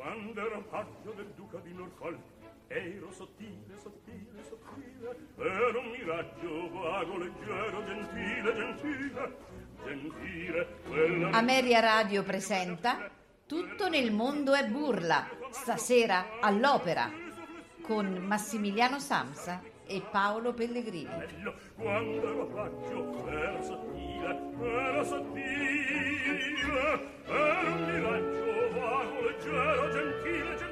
Quando ero paggio del duca di Norfolk, ero sottile, sottile, sottile, ero un miraggio vago, leggero, gentile, gentile, gentile. Quella... Ameria Radio presenta Tutto nel mondo è burla, stasera all'opera, con Massimiliano Samsa e Paolo Pellegrini. Quando ero paggio, ero sottile, ero sottile, ero un miraggio vago, leggero, gentile, gentile,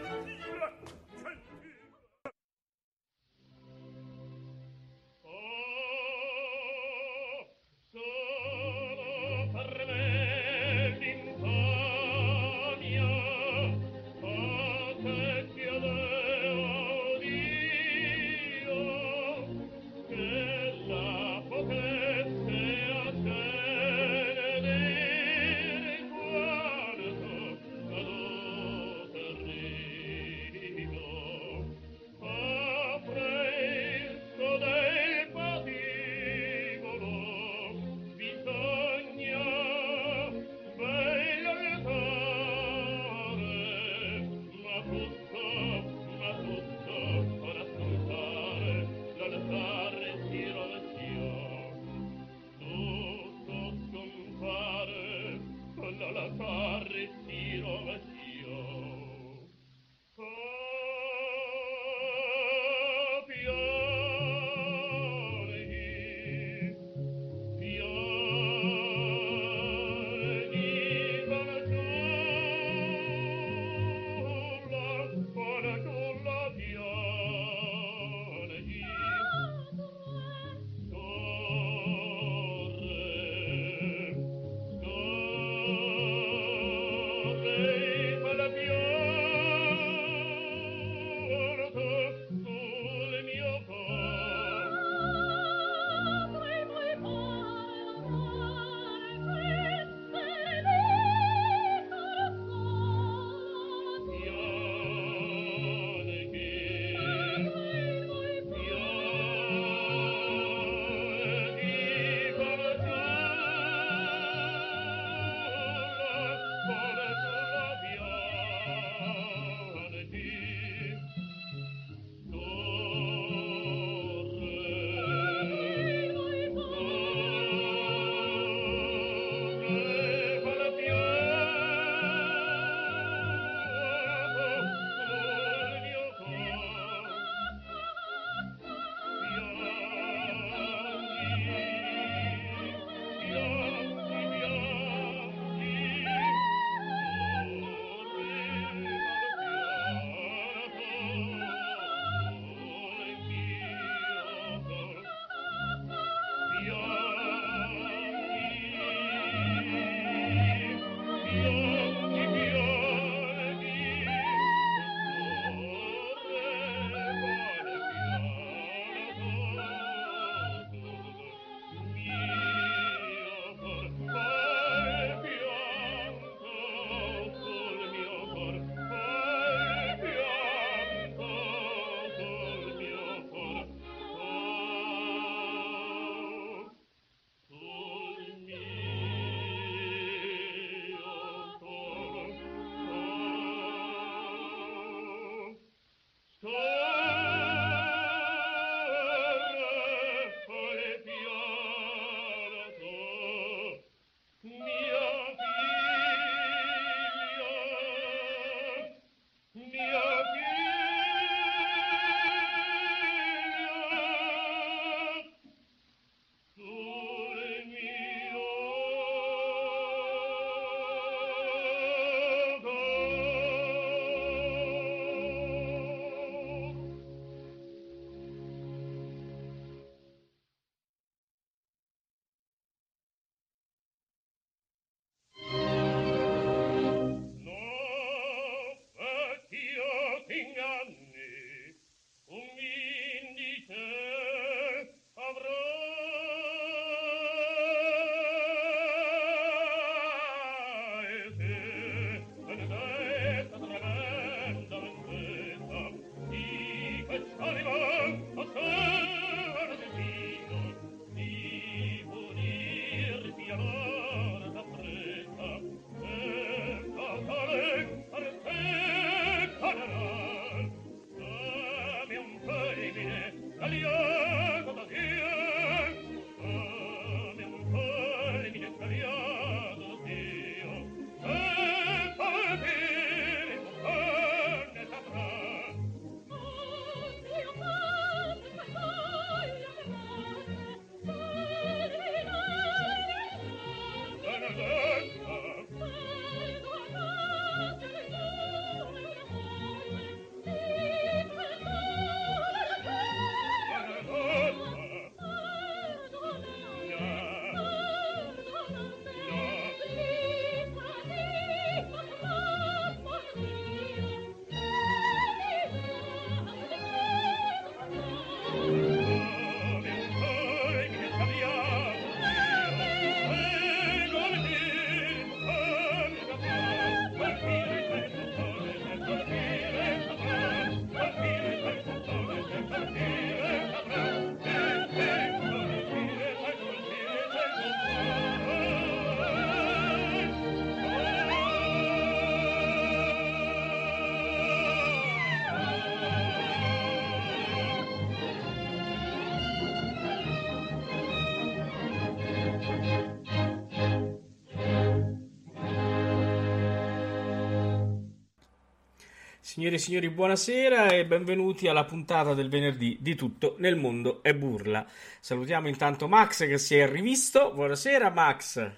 Signore e signori, buonasera e benvenuti alla puntata del venerdì di Tutto nel mondo è burla. Salutiamo intanto Max che si è rivisto. Buonasera Max.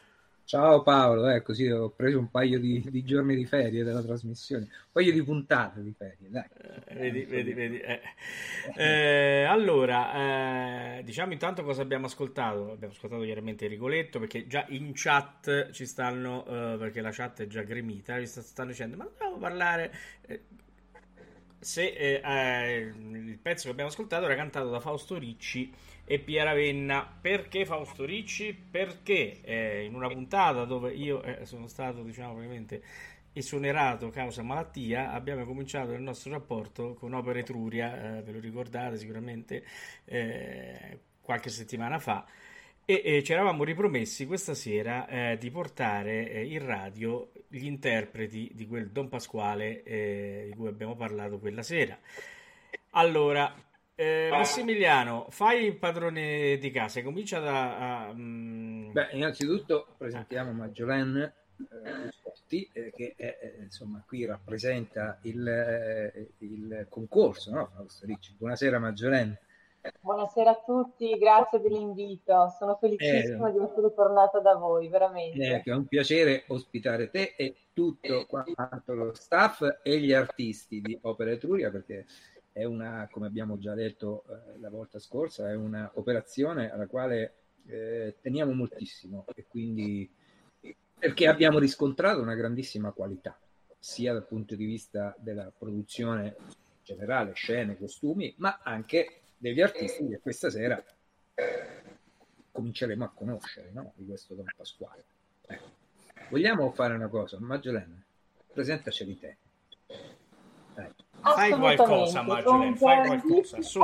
Ciao Paolo, eh, così ho preso un paio di, di, giorni di ferie della trasmissione, un paio di puntate di ferie, dai. Eh, vedi, vedi, vedi. Eh. Eh, allora, eh, diciamo intanto cosa abbiamo ascoltato. Abbiamo ascoltato chiaramente Rigoletto perché già in chat ci stanno, eh, perché la chat è già gremita, ci stanno dicendo ma dobbiamo parlare... Eh, se il pezzo che abbiamo ascoltato era cantato da Fausto Ricci e Pier Ravenna. Perché Fausto Ricci? Perché eh, in una puntata dove io eh, sono stato, diciamo, ovviamente esonerato causa malattia, abbiamo cominciato il nostro rapporto con Opera Etruria, eh, ve lo ricordate sicuramente eh, qualche settimana fa, e, e ci eravamo ripromessi questa sera eh, di portare eh, in radio gli interpreti di quel Don Pasquale di cui abbiamo parlato quella sera. Allora, eh, Massimiliano, fai il padrone di casa, comincia da... Um... Beh, innanzitutto presentiamo Maggiolene eh, eh, che è, eh, insomma qui rappresenta il, eh, il concorso, no? Buonasera Maggiolene. Buonasera a tutti, grazie dell'invito. Sono felicissima eh, di essere tornata da voi, veramente. è un piacere ospitare te e tutto quanto lo staff e gli artisti di Opera Etruria perché è una, come abbiamo già detto eh, la volta scorsa, è un'operazione alla quale eh, teniamo moltissimo e quindi perché abbiamo riscontrato una grandissima qualità, sia dal punto di vista della produzione generale, scene, costumi, ma anche degli artisti che questa sera cominceremo a conoscere no? di questo Don Pasquale. Eh. Vogliamo fare una cosa, Maggiolene, presentaceli te. Dai. Fai qualcosa, Margine, fai qualcosa. Su.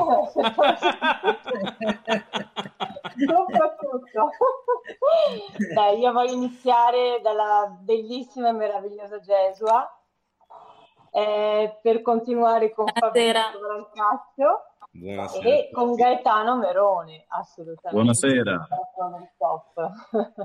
Soprattutto. Dai, io voglio iniziare dalla bellissima e meravigliosa Gesua eh, per continuare con Fabrizio Brancaccio Buonasera. e con Gaetano Merone, assolutamente. Buonasera.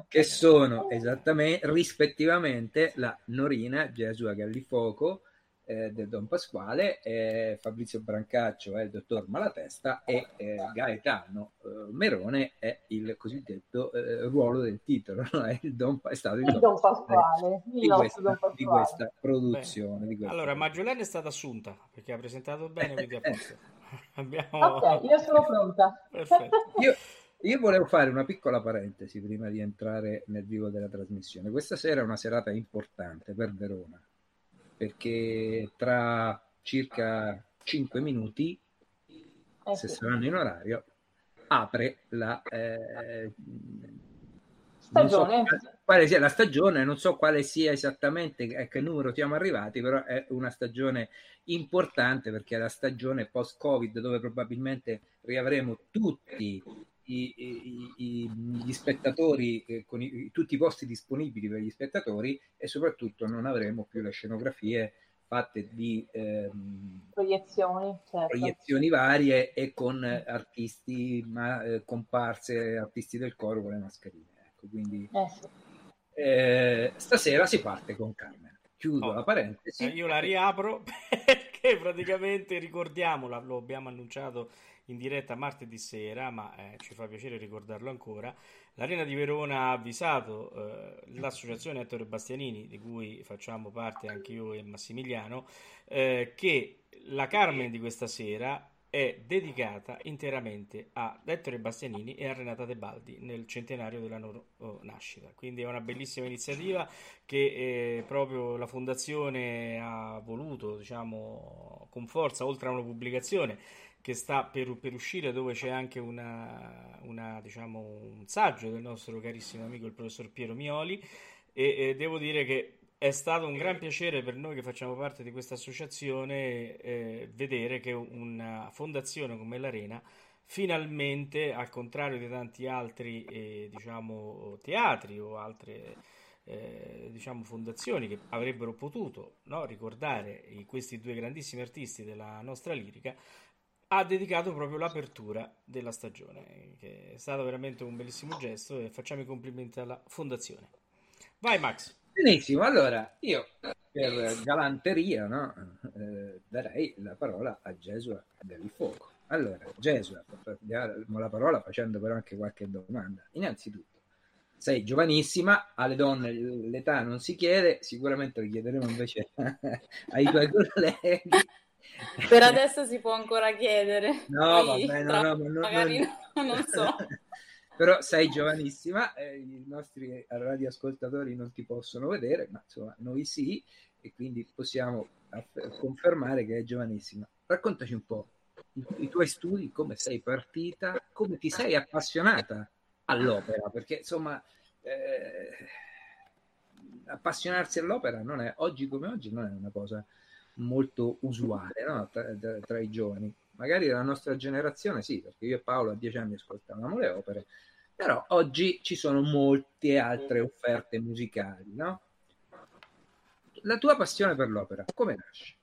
che sono esattamente rispettivamente la Norina Gesua Gallifoco eh, del Don Pasquale, eh, Fabrizio Brancaccio è il dottor Malatesta e eh, Gaetano eh, Merone è il cosiddetto eh, ruolo del titolo, no? è, il Don, è stato il, il Don, Pasquale, di, questa, Don Pasquale. di questa produzione. Di questa allora, Maggiolene è stata assunta perché ha presentato bene, quindi a posto. Abbiamo... Ok, io sono pronta. io, io volevo fare una piccola parentesi prima di entrare nel vivo della trasmissione. Questa sera è una serata importante per Verona perché tra circa 5 minuti, eh se saranno in orario, apre la eh, stagione. So quale sia la stagione, non so quale sia esattamente a che numero siamo arrivati, però è una stagione importante perché è la stagione post-Covid dove probabilmente riavremo tutti i, i, i, gli spettatori, eh, con tutti i posti disponibili per gli spettatori e soprattutto non avremo più le scenografie fatte di ehm, proiezioni, certo. proiezioni, varie e con artisti ma, eh, comparse, artisti del coro con le mascherine. Ecco, quindi eh sì. Eh, stasera si parte con Carmen. Chiudo oh, la parentesi. Io la riapro perché praticamente ricordiamola, lo abbiamo annunciato in diretta martedì sera, ma eh, ci fa piacere ricordarlo ancora. L'Arena di Verona ha avvisato eh, l'associazione Ettore Bastianini, di cui facciamo parte anche io e Massimiliano, eh, che la Carmen di questa sera è dedicata interamente a Ettore Bastianini e a Renata Tebaldi nel centenario della loro oh, nascita. Quindi è una bellissima iniziativa che eh, proprio la fondazione ha voluto, diciamo, con forza, oltre a una pubblicazione che sta per, per uscire dove c'è anche una, una, diciamo, un saggio del nostro carissimo amico il professor Piero Mioli e, e, devo dire che è stato un gran piacere per noi che facciamo parte di questa associazione eh, vedere che una fondazione come l'Arena finalmente, al contrario di tanti altri eh, diciamo, teatri o altre eh, diciamo, fondazioni che avrebbero potuto no, ricordare questi due grandissimi artisti della nostra lirica, ha dedicato proprio l'apertura della stagione, che è stato veramente un bellissimo gesto e facciamo i complimenti alla fondazione. Vai Max. Benissimo, allora io per galanteria no? eh, darei la parola a Gesua del Fuoco. Allora, Gesua, diamo la parola facendo però anche qualche domanda. Innanzitutto, sei giovanissima, alle donne l'età non si chiede, sicuramente lo chiederemo invece ai tuoi colleghi. Per adesso si può ancora chiedere. No, Poi, vabbè, no, no, no, magari non, non so. Però sei giovanissima, eh, i nostri radioascoltatori non ti possono vedere, ma insomma noi sì, e quindi possiamo confermare che è giovanissima. Raccontaci un po' i, i tuoi studi, come sei partita, come ti sei appassionata all'opera, perché insomma eh, appassionarsi all'opera non è, oggi come oggi non è una cosa molto usuale no? tra, tra, tra, i giovani. Magari la nostra generazione sì, perché io e Paolo a dieci anni ascoltavamo le opere, però oggi ci sono molte altre offerte musicali, no? La tua passione per l'opera, come nasce?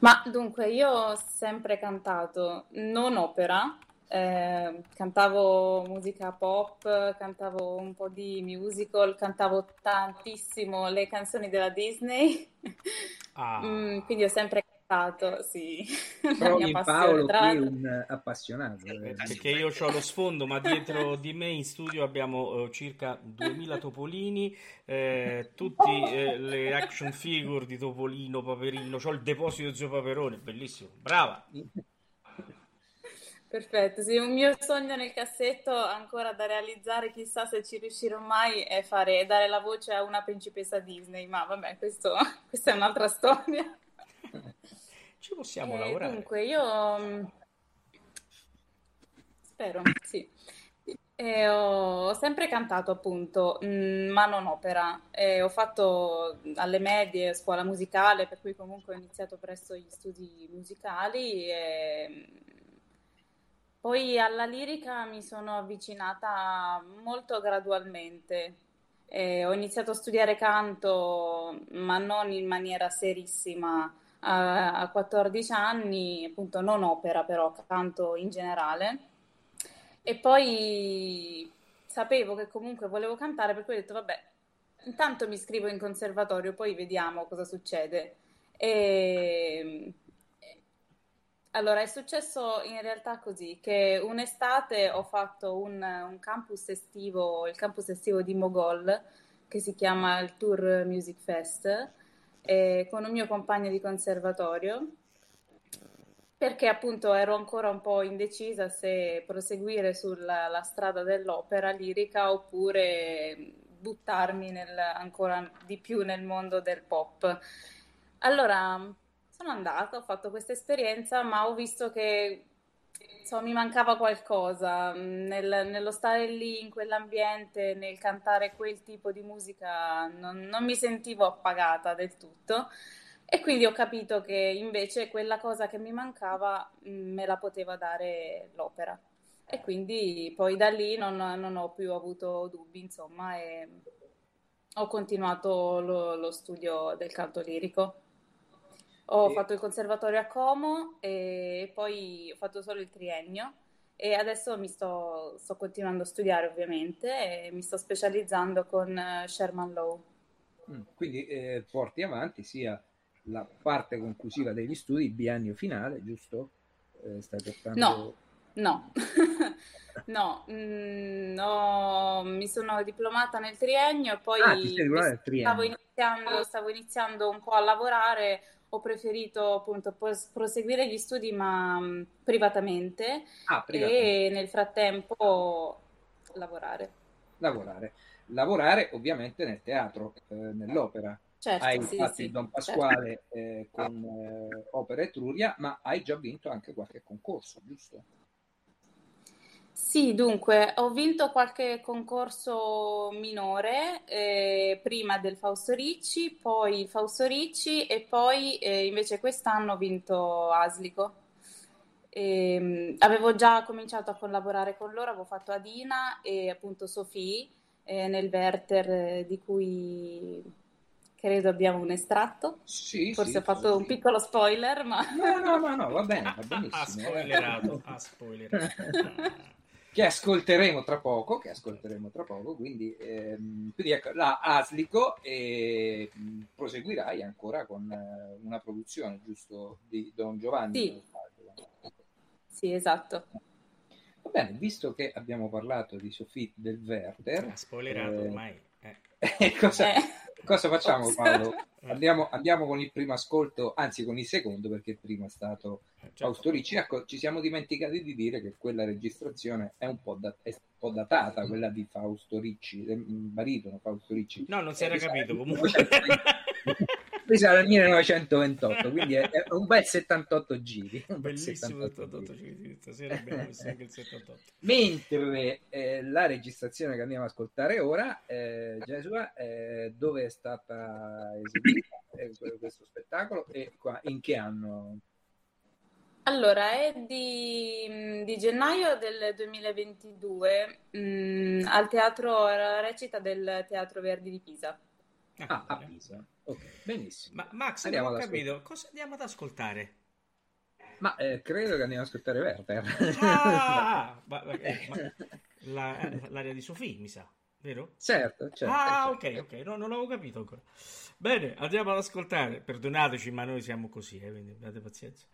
Ma dunque, io ho sempre cantato, non opera, eh, cantavo musica pop, cantavo un po' di musical, cantavo tantissimo le canzoni della Disney, ah. mm, quindi ho sempre cantato, sì. Trovi in Paolo qui un appassionato. Eh, perché io ho lo sfondo, ma dietro di me in studio abbiamo uh, circa 2000 topolini, eh, tutte eh, le action figure di Topolino, Paperino, ho il deposito di Zio Paperone, bellissimo, brava! Perfetto, sì, un mio sogno nel cassetto ancora da realizzare, chissà se ci riuscirò mai, è fare, dare la voce a una principessa Disney, ma vabbè, questo, questa è un'altra storia. Ci possiamo eh, lavorare. Dunque, io mm, spero, sì. E ho sempre cantato appunto, mm, ma non opera. E ho fatto alle medie scuola musicale, per cui comunque ho iniziato presto gli studi musicali e poi alla lirica mi sono avvicinata molto gradualmente. Eh, ho iniziato a studiare canto, ma non in maniera serissima a, a 14 anni, appunto non opera, però canto in generale. E poi sapevo che comunque volevo cantare, per cui ho detto, vabbè, intanto mi iscrivo in conservatorio, poi vediamo cosa succede. E allora, è successo in realtà così, che un'estate ho fatto un, un campus estivo, il campus estivo di Mogol, che si chiama il Tour Music Fest, eh, con un mio compagno di conservatorio, perché appunto ero ancora un po' indecisa se proseguire sulla strada dell'opera lirica oppure buttarmi nel, ancora di più nel mondo del pop. Allora sono andata, ho fatto questa esperienza, ma ho visto che insomma, mi mancava qualcosa nel, nello stare lì in quell'ambiente, nel cantare quel tipo di musica, non, non mi sentivo appagata del tutto. E quindi ho capito che invece quella cosa che mi mancava me la poteva dare l'opera. E quindi poi da lì non, non ho più avuto dubbi, insomma, e ho continuato lo, lo studio del canto lirico. Ho e... fatto il conservatorio a Como e poi ho fatto solo il triennio e adesso mi sto, sto continuando a studiare ovviamente e mi sto specializzando con eh, Sherman Law. Mm, quindi eh, porti avanti sia la parte conclusiva degli studi, il biennio finale, giusto? Eh, stai portando... No, no, no, mm, no, mi sono diplomata nel triennio e poi ah, triennio. Stavo, iniziando, stavo iniziando un po' a lavorare ho preferito appunto proseguire gli studi ma mh, privatamente, ah, privatamente, e nel frattempo lavorare. Lavorare. Lavorare ovviamente nel teatro, eh, nell'opera. Certo, hai sì, fatto sì, il Don Pasquale certo. eh, con eh, Opera Etruria, ma hai già vinto anche qualche concorso, giusto? Sì, dunque, ho vinto qualche concorso minore, eh, prima del Fausto Ricci, poi il Fausto Ricci e poi eh, invece quest'anno ho vinto Aslico. E, ehm, avevo già cominciato a collaborare con loro, avevo fatto Adina e appunto Sofì eh, nel Werther eh, di cui credo abbiamo un estratto. Sì, Forse sì, ho fatto sì. un piccolo spoiler, ma... No, no, no, no va bene, va benissimo. ha spoilerato, ha spoilerato. che ascolteremo tra poco, che ascolteremo tra poco, quindi, ehm, quindi ecco, la Aslico e mh, mm, proseguirai ancora con eh, una produzione, giusto, di Don Giovanni? Sì, sì esatto. Va bene, visto che abbiamo parlato di Sofì del Werther... Ha spoilerato eh, ormai. Eh. cosa, eh. Cosa, facciamo Paolo? Andiamo, andiamo, con il primo ascolto, anzi con il secondo, perché il primo è stato eh, certo. Fausto Ricci. Ecco, ci siamo dimenticati di dire che quella registrazione è un po', da, un po datata, quella di Fausto Ricci, del marito Fausto Ricci. No, non si era capito comunque. presa nel 1928, quindi è, è, un bel 78 giri. Bellissimo 78 giri, stasera abbiamo messo anche il 78. Mentre eh, la registrazione che andiamo ad ascoltare ora, eh, Gesua, eh, dove è stata eseguita eh, questo spettacolo e qua, in che anno? Allora, è di, di gennaio del 2022 mh, mm, al teatro, alla recita del Teatro Verdi di Pisa. Ah, a Pisa. Ok, benissimo. Ma Max, andiamo non ho capito, cosa andiamo ad ascoltare? Ma eh, credo che andiamo ad ascoltare Werther. Ah, ma, eh, ma la, l'aria di Sofì, mi sa, vero? Certo, certo. Ah, certo. ok, ok, no, non l'avevo capito ancora. Bene, andiamo ad ascoltare. Perdonateci, ma noi siamo così, eh, quindi abbiate pazienza.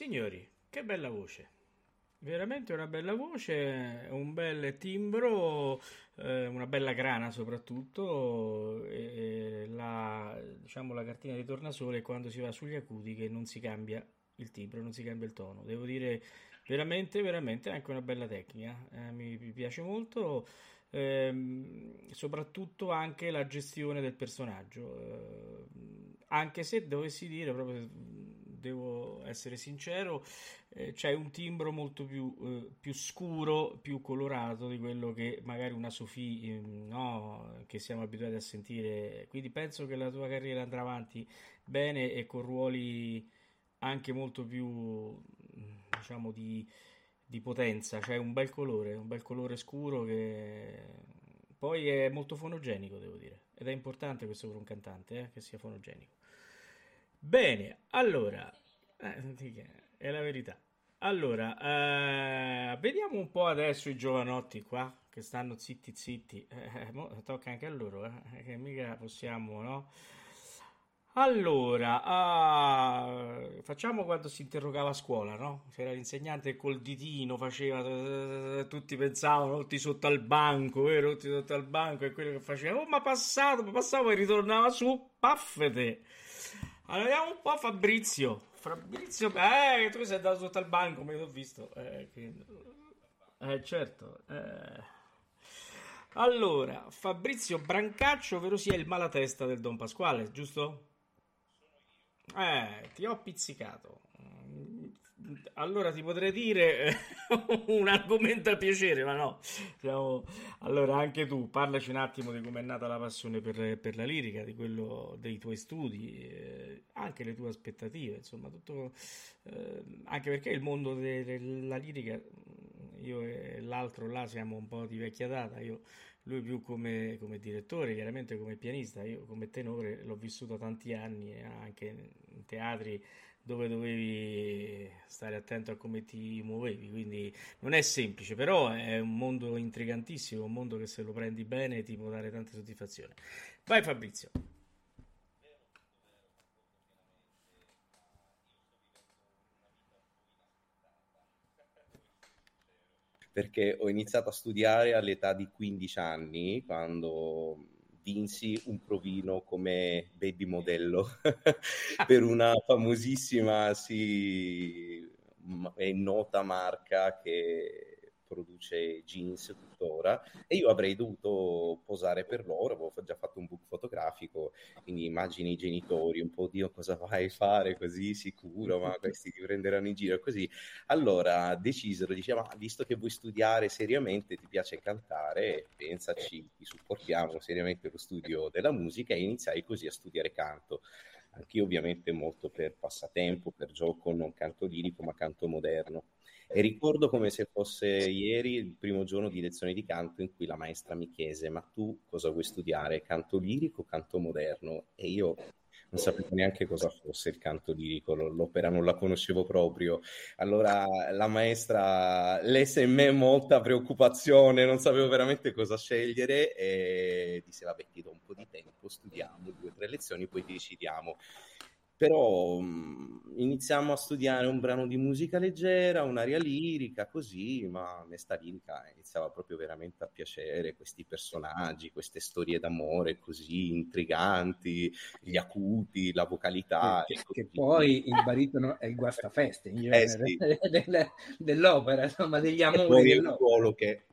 Signori, che bella voce. Veramente una bella voce, un bel timbro, eh, una bella grana soprattutto, e la, diciamo, la cartina di tornasole quando si va sugli acuti che non si cambia il timbro, non si cambia il tono. Devo dire veramente, veramente anche una bella tecnica, eh, mi, mi, piace molto, ehm, soprattutto anche la gestione del personaggio, eh, anche se dovessi dire proprio devo essere sincero, eh, c'è un timbro molto più, eh, più, scuro, più colorato di quello che magari una Sofì eh, no, che siamo abituati a sentire. Quindi penso che la tua carriera andrà avanti bene e con ruoli anche molto più, diciamo, di, di potenza. Cioè un bel colore, un bel colore scuro che poi è molto fonogenico, devo dire. Ed è importante questo per un cantante, eh, che sia fonogenico. Bene, allora, eh, è la verità. Allora, eh, vediamo un po' adesso i giovanotti qua che stanno zitti zitti. Eh, eh tocca anche a loro, eh, che mica possiamo, no? Allora, uh, facciamo quando si interrogava a scuola, no? C'era l'insegnante col ditino, faceva, uh, tutti pensavano, tutti sotto al banco, vero? Tutti sotto al banco, e quello che faceva, oh ma passato, ma passavo e ritornava su, paffete. Allora, vediamo un po' Fabrizio. Fabrizio, eh, tu sei andato sotto al banco, come l'ho visto. Eh, che... eh certo. Eh. Allora, Fabrizio Brancaccio, ovvero sia il malatesta del Don Pasquale, giusto? Eh, ti ho pizzicato allora ti potrei dire un argomento a piacere, ma no. Siamo... Allora, anche tu, parlaci un attimo di come è nata la passione per, per la lirica, di quello dei tuoi studi, eh, anche le tue aspettative, insomma, tutto. Eh, anche perché il mondo della lirica, io e l'altro là siamo un po' di vecchia data. Io lui più come, come, direttore, chiaramente come pianista, io come tenore l'ho vissuto tanti anni anche in teatri dove dovevi stare attento a come ti muovevi, quindi non è semplice, però è un mondo intrigantissimo, un mondo che se lo prendi bene ti può dare tante soddisfazioni. Vai Fabrizio. Perché ho iniziato a studiare all'età di 15 anni, quando vinsi un provino come baby modello per una famosissima sì, e nota marca che produce jeans tuttora e io avrei dovuto posare per loro, avevo già fatto un book fotografico, quindi immagini i genitori, un po' di cosa vai a fare così sicuro, ma questi ti prenderanno in giro così. Allora decisero, diceva, visto che vuoi studiare seriamente, ti piace cantare, pensaci, ti supportiamo seriamente lo studio della musica e iniziai così a studiare canto anch'io ovviamente molto per passatempo, per gioco, non canto lirico ma canto moderno. E ricordo come se fosse ieri il primo giorno di lezione di canto in cui la maestra mi chiese: Ma tu cosa vuoi studiare? Canto lirico o canto moderno? E io non sapevo neanche cosa fosse il canto lirico, l'opera non la conoscevo proprio. Allora la maestra lesse in me molta preoccupazione, non sapevo veramente cosa scegliere e disse: Vabbè, ti do un po' di tempo, studiamo due o tre lezioni, poi decidiamo però mh, mhmm, iniziamo a studiare un brano di musica leggera, un'aria lirica, così, ma a me sta lirica iniziava proprio veramente a piacere, questi personaggi, queste storie d'amore così intriganti, gli acuti, la vocalità. Che, che poi il baritono è il guastafeste in genere, eh sì. dell'opera, insomma, degli amori. È un ruolo che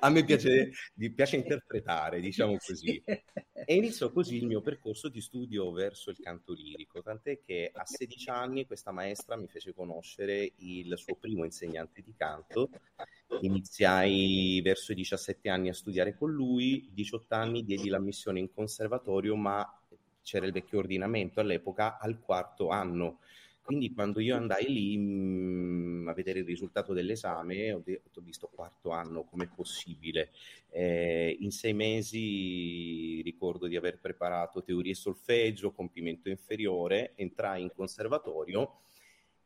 a me piace, piace, interpretare, diciamo così. E iniziò così il mio percorso di studio verso il canto lirico, tant'è che a 16 anni questa maestra mi fece conoscere il suo primo insegnante di canto. Iniziai verso i 17 anni a studiare con lui, 18 anni diedi l'ammissione in conservatorio, ma c'era il vecchio ordinamento all'epoca al quarto anno quindi quando io andai lì mh, mm, a vedere il risultato dell'esame, ho, de- ho visto quarto anno, com'è possibile? Eh, in sei mesi ricordo di aver preparato teoria e solfeggio, compimento inferiore, entrai in conservatorio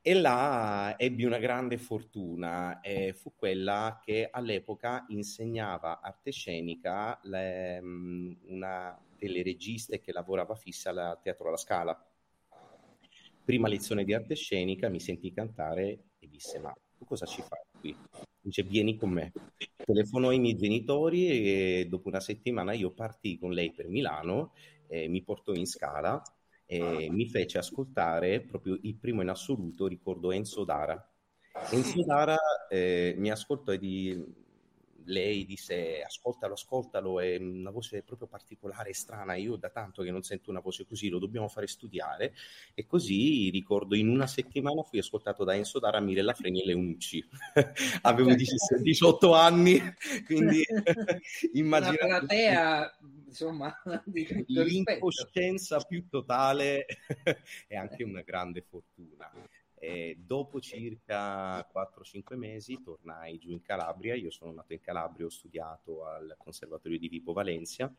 e là ebbi una grande fortuna, eh, fu quella che all'epoca insegnava arte scenica le, una delle registe che lavorava fissa al Teatro alla Scala prima lezione di arte scenica mi sentì cantare e disse ma tu cosa ci fai qui? Dice vieni con me. Telefonò ai miei genitori e dopo una settimana io partii con lei per Milano, eh, mi portò in scala e mi fece ascoltare proprio il primo in assoluto, ricordo Enzo Dara. Enzo Dara eh, mi ascoltò e di, lei disse ascoltalo, ascoltalo, è una voce proprio particolare, strana, io da tanto che non sento una voce così, lo dobbiamo fare studiare. E così ricordo in una settimana fui ascoltato da Enzo Dara, Mirella Freni e Leunucci, avevo 18 anni, quindi immaginate... Una platea, insomma, l'incoscienza più totale è anche una grande fortuna. E dopo circa 4-5 mesi tornai giù in Calabria, io sono nato in Calabria, ho studiato al Conservatorio di Vibo Valencia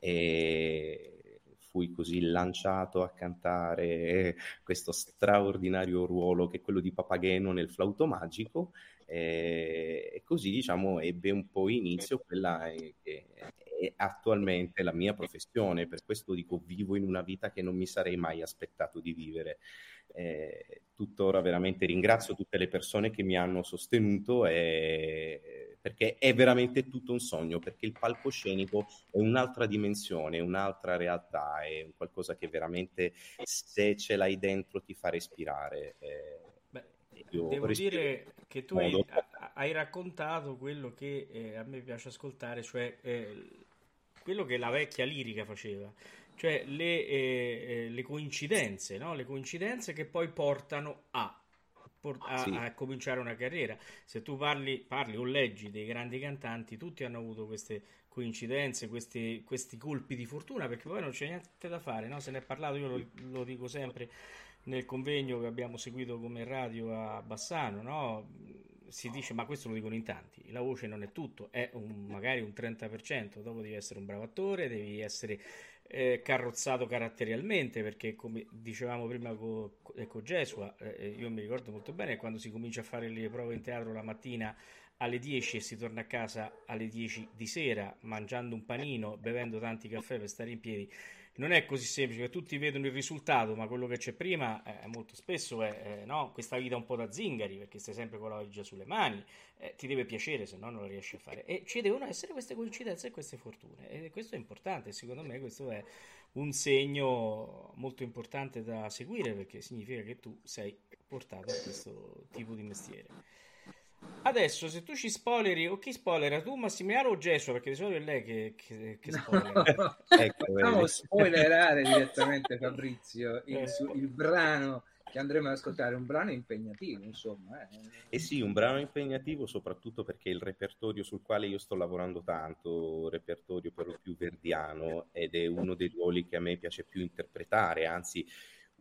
e fui così lanciato a cantare questo straordinario ruolo che è quello di Papageno nel flauto magico. E così diciamo ebbe un po' inizio quella che è attualmente la mia professione, per questo dico vivo in una vita che non mi sarei mai aspettato di vivere. Eh, tuttora veramente ringrazio tutte le persone che mi hanno sostenuto e, perché è veramente tutto un sogno, perché il palcoscenico è un'altra dimensione, un'altra realtà, è qualcosa che veramente se ce l'hai dentro ti fa respirare. Eh, Beh, devo dire che tu hai, hai, raccontato quello che eh, a me piace ascoltare, cioè eh, quello che la vecchia lirica faceva cioè le, eh, eh, le coincidenze, no? le coincidenze che poi portano a, a, sì. a, cominciare una carriera. Se tu parli, parli o leggi dei grandi cantanti, tutti hanno avuto queste coincidenze, questi, questi colpi di fortuna, perché poi non c'è niente da fare, no? se ne è parlato, io lo, lo, dico sempre nel convegno che abbiamo seguito come radio a Bassano, no? Si dice ma questo lo dicono in tanti, la voce non è tutto, è un, magari un 30%, dopo devi essere un bravo attore, devi essere eh, carrozzato caratterialmente, perché come dicevamo prima con ecco, Gesua, eh, io mi ricordo molto bene quando si comincia a fare le prove in teatro la mattina alle 10 e si torna a casa alle 10 di sera mangiando un panino, bevendo tanti caffè per stare in piedi non è così semplice, tutti vedono il risultato, ma quello che c'è prima eh, molto spesso è eh, no, questa vita un po' da zingari, perché stai sempre con la valigia sulle mani, eh, ti deve piacere, se no non lo riesci a fare. E ci devono essere queste coincidenze e queste fortune, e questo è importante, secondo me questo è un segno molto importante da seguire, perché significa che tu sei portato a questo tipo di mestiere. Adesso, se tu ci spoileri, o chi spoilera, tu Massimiliano o Gesso? Perché di solito è lei che, che, che spoilera. Ecco, facciamo spoilerare direttamente Fabrizio il, eh. su, il, brano che andremo ad ascoltare, un brano impegnativo, insomma. Eh. eh sì, un brano impegnativo soprattutto perché il repertorio sul quale io sto lavorando tanto, repertorio per lo più verdiano, ed è uno dei ruoli che a me piace più interpretare, anzi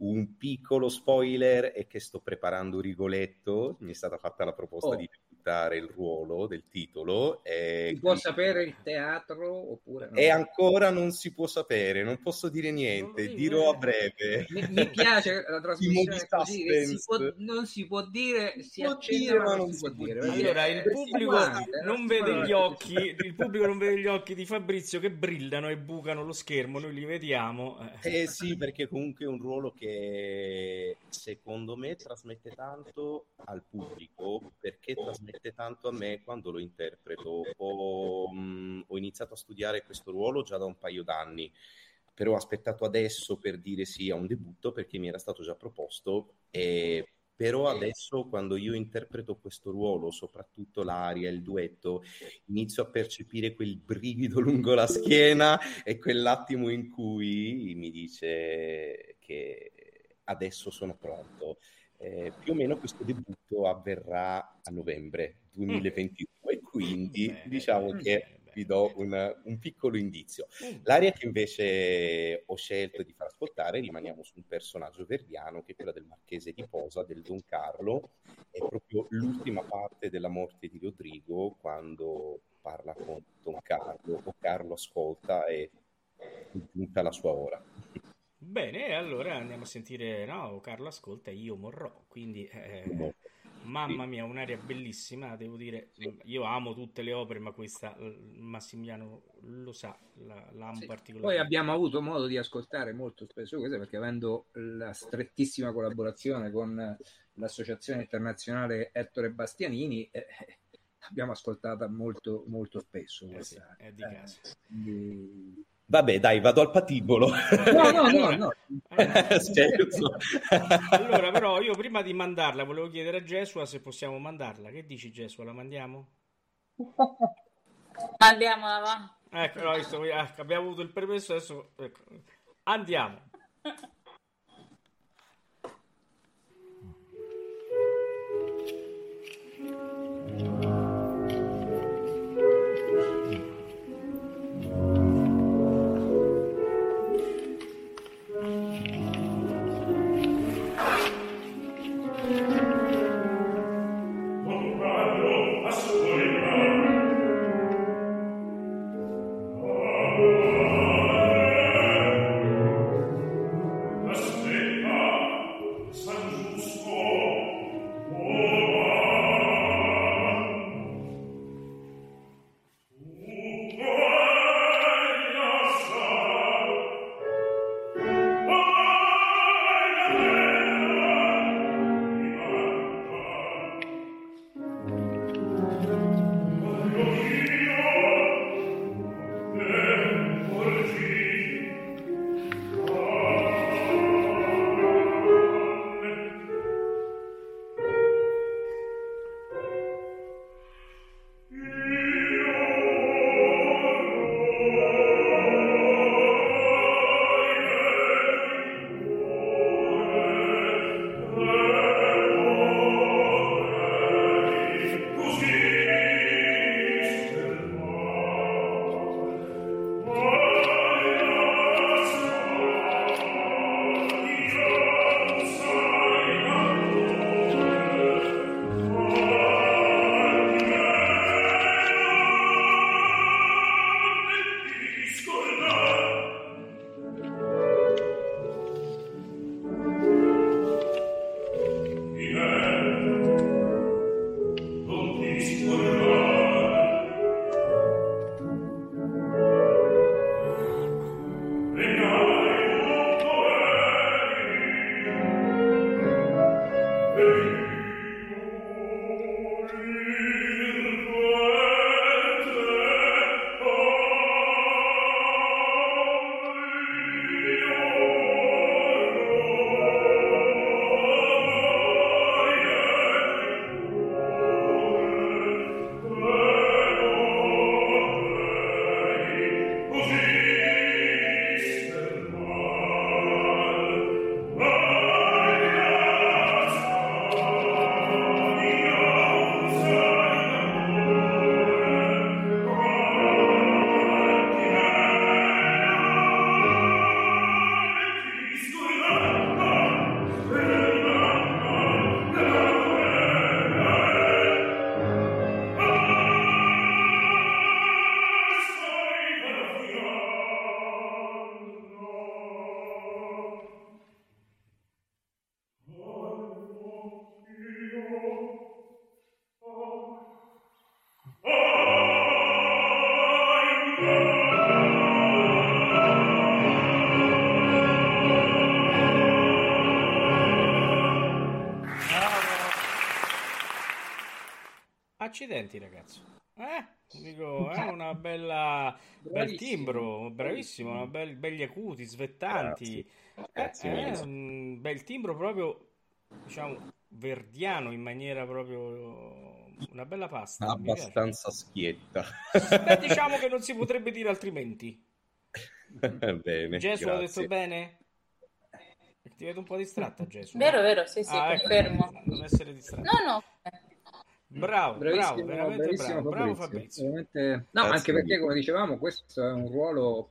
un piccolo spoiler è che sto preparando Rigoletto, mi è stata fatta la proposta oh. di accettare il ruolo del titolo. E si può sapere il teatro oppure no? E ancora non si può sapere, non posso dire niente, no, dirò a breve. Mi, mi piace la trasmissione così, si può, non si può dire, si, può dire, ma non si può dire. Allora, il pubblico non vede gli occhi, il pubblico non vede gli occhi di Fabrizio che brillano e bucano lo schermo, noi li vediamo. Eh sì, perché comunque è un ruolo che secondo me trasmette tanto al pubblico, perché trasmette trasmette tanto a me quando lo interpreto. Ho, mh, mm, ho iniziato a studiare questo ruolo già da un paio d'anni, però ho aspettato adesso per dire sì a un debutto perché mi era stato già proposto. E però adesso quando io interpreto questo ruolo, soprattutto l'aria, il duetto, inizio a percepire quel brivido lungo la schiena e quell'attimo in cui mi dice che adesso sono pronto. Eh, più o meno questo debutto avverrà a novembre 2021 mm. e quindi bene, diciamo bene, che bene. vi do un, un piccolo indizio. Mm. L'aria che invece ho scelto di far ascoltare, rimaniamo su un personaggio verdiano che è quella del marchese di Posa, del Don Carlo, è proprio l'ultima parte della morte di Rodrigo quando parla con Don Carlo, o Carlo ascolta e è giunta la sua ora. Bene, allora andiamo a sentire, no, Carlo ascolta, io morrò, quindi... Eh, mamma mia, un'aria bellissima, devo dire, io amo tutte le opere, ma questa Massimiliano lo sa, la, l'amo sì. particolarmente. Poi abbiamo avuto modo di ascoltare molto spesso questa perché avendo la strettissima collaborazione con l'associazione internazionale Ettore Bastianini, eh, abbiamo ascoltata molto, molto spesso. Questa, eh sì, è di casa. Eh, quindi Vabbè, dai, vado al patibolo. No, no, no, no. allora, però, io prima di mandarla volevo chiedere a Gesua se possiamo mandarla. Che dici, Gesua? La mandiamo? Andiamola, va. Ecco, no, visto, abbiamo avuto il permesso, adesso ecco. andiamo. Accidenti, ragazzo. Eh? Dico, è una bella bel timbro, bravissimo, una bel, belli acuti, svettanti. Grazie. Eh, è un bel timbro proprio, diciamo, verdiano in maniera proprio una bella pasta. Abbastanza schietta. Beh, diciamo che non si potrebbe dire altrimenti. bene. Gesù l'ho detto bene? Ti vedo un po' distratta, Gesù. Vero, vero, sì, sì, ah, confermo. Ecco, non essere distratta. No, no. Bravo, bravo, veramente bravo, bravo Fabrizio. Veramente... No, Grazie anche perché, come dicevamo, questo è un ruolo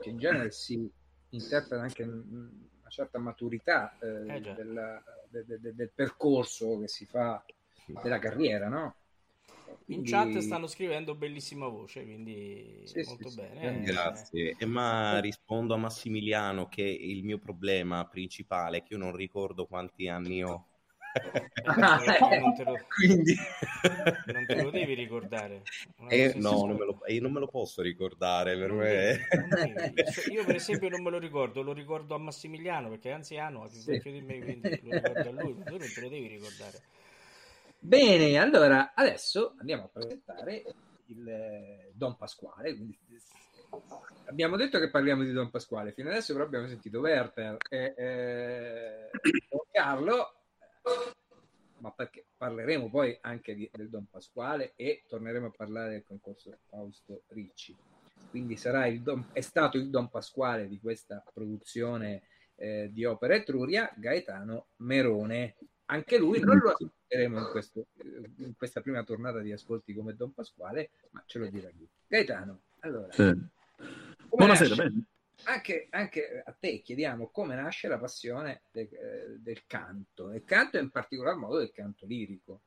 che in genere si interpreta anche in una certa maturità eh, eh della, de, de, del percorso che si fa della carriera, no? Quindi... In chat stanno scrivendo bellissima voce, quindi sì, molto sì, bene. Sì. Grazie. Eh, ma rispondo a Massimiliano che il mio problema principale è che io non ricordo quanti anni ho non, te lo, Quindi... non te lo devi ricordare. Eh, no, non lo, io non me lo posso ricordare per me. Cioè, io per esempio non me lo ricordo, lo ricordo a Massimiliano perché è anziano, ha più sì. vecchio di me, quindi lo ricordo a lui, ma tu non te lo devi ricordare. Bene, allora adesso andiamo a presentare il eh, Don Pasquale. Quindi, abbiamo detto che parliamo di Don Pasquale, fino adesso però abbiamo sentito Werther e eh, Carlo, ma perché parleremo poi anche di, del Don Pasquale e torneremo a parlare del concorso Fausto Ricci. Quindi sarà il Don, è stato il Don Pasquale di questa produzione eh, di opera Etruria, Gaetano Merone. Anche lui non lo ascolteremo in, questo, in, questa prima tornata di ascolti come Don Pasquale, ma ce lo dirà lui. Gaetano, allora, sì. buonasera, bene. Anche, anche, a te chiediamo come nasce la passione de, eh, del canto, del canto e in particolar modo del canto lirico.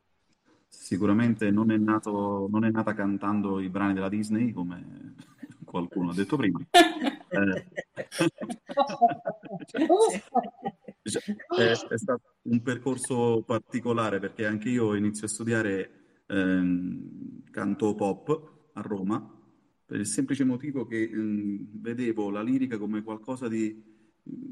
Sicuramente non è, nato, non è nata cantando i brani della Disney, come qualcuno ha detto prima. Eh, è, è, stato un percorso particolare perché anche io inizio a studiare ehm, canto pop a Roma per il semplice motivo che mh, vedevo la lirica come qualcosa di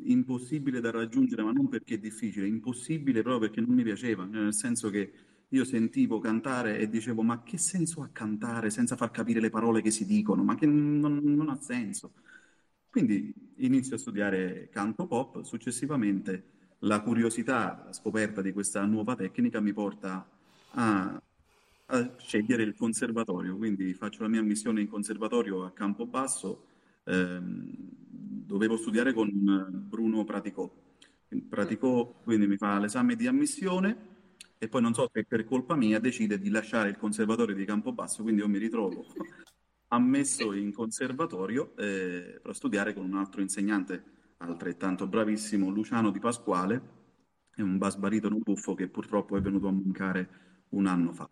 impossibile da raggiungere, ma non perché è difficile, impossibile proprio perché non mi piaceva, nel senso che io sentivo cantare e dicevo ma che senso ha cantare senza far capire le parole che si dicono, ma che non, non ha senso. Quindi inizio a studiare canto pop, successivamente la curiosità, la scoperta di questa nuova tecnica mi porta a, a scegliere il conservatorio, quindi faccio la mia missione in conservatorio a Campobasso, ehm, dovevo studiare con Bruno Praticò. Praticò quindi mi fa l'esame di ammissione e poi non so se per colpa mia decide di lasciare il conservatorio di Campobasso, quindi io mi ritrovo ammesso in conservatorio eh, per studiare con un altro insegnante altrettanto bravissimo, Luciano Di Pasquale, è un bass baritono buffo che purtroppo è venuto a mancare un anno fa.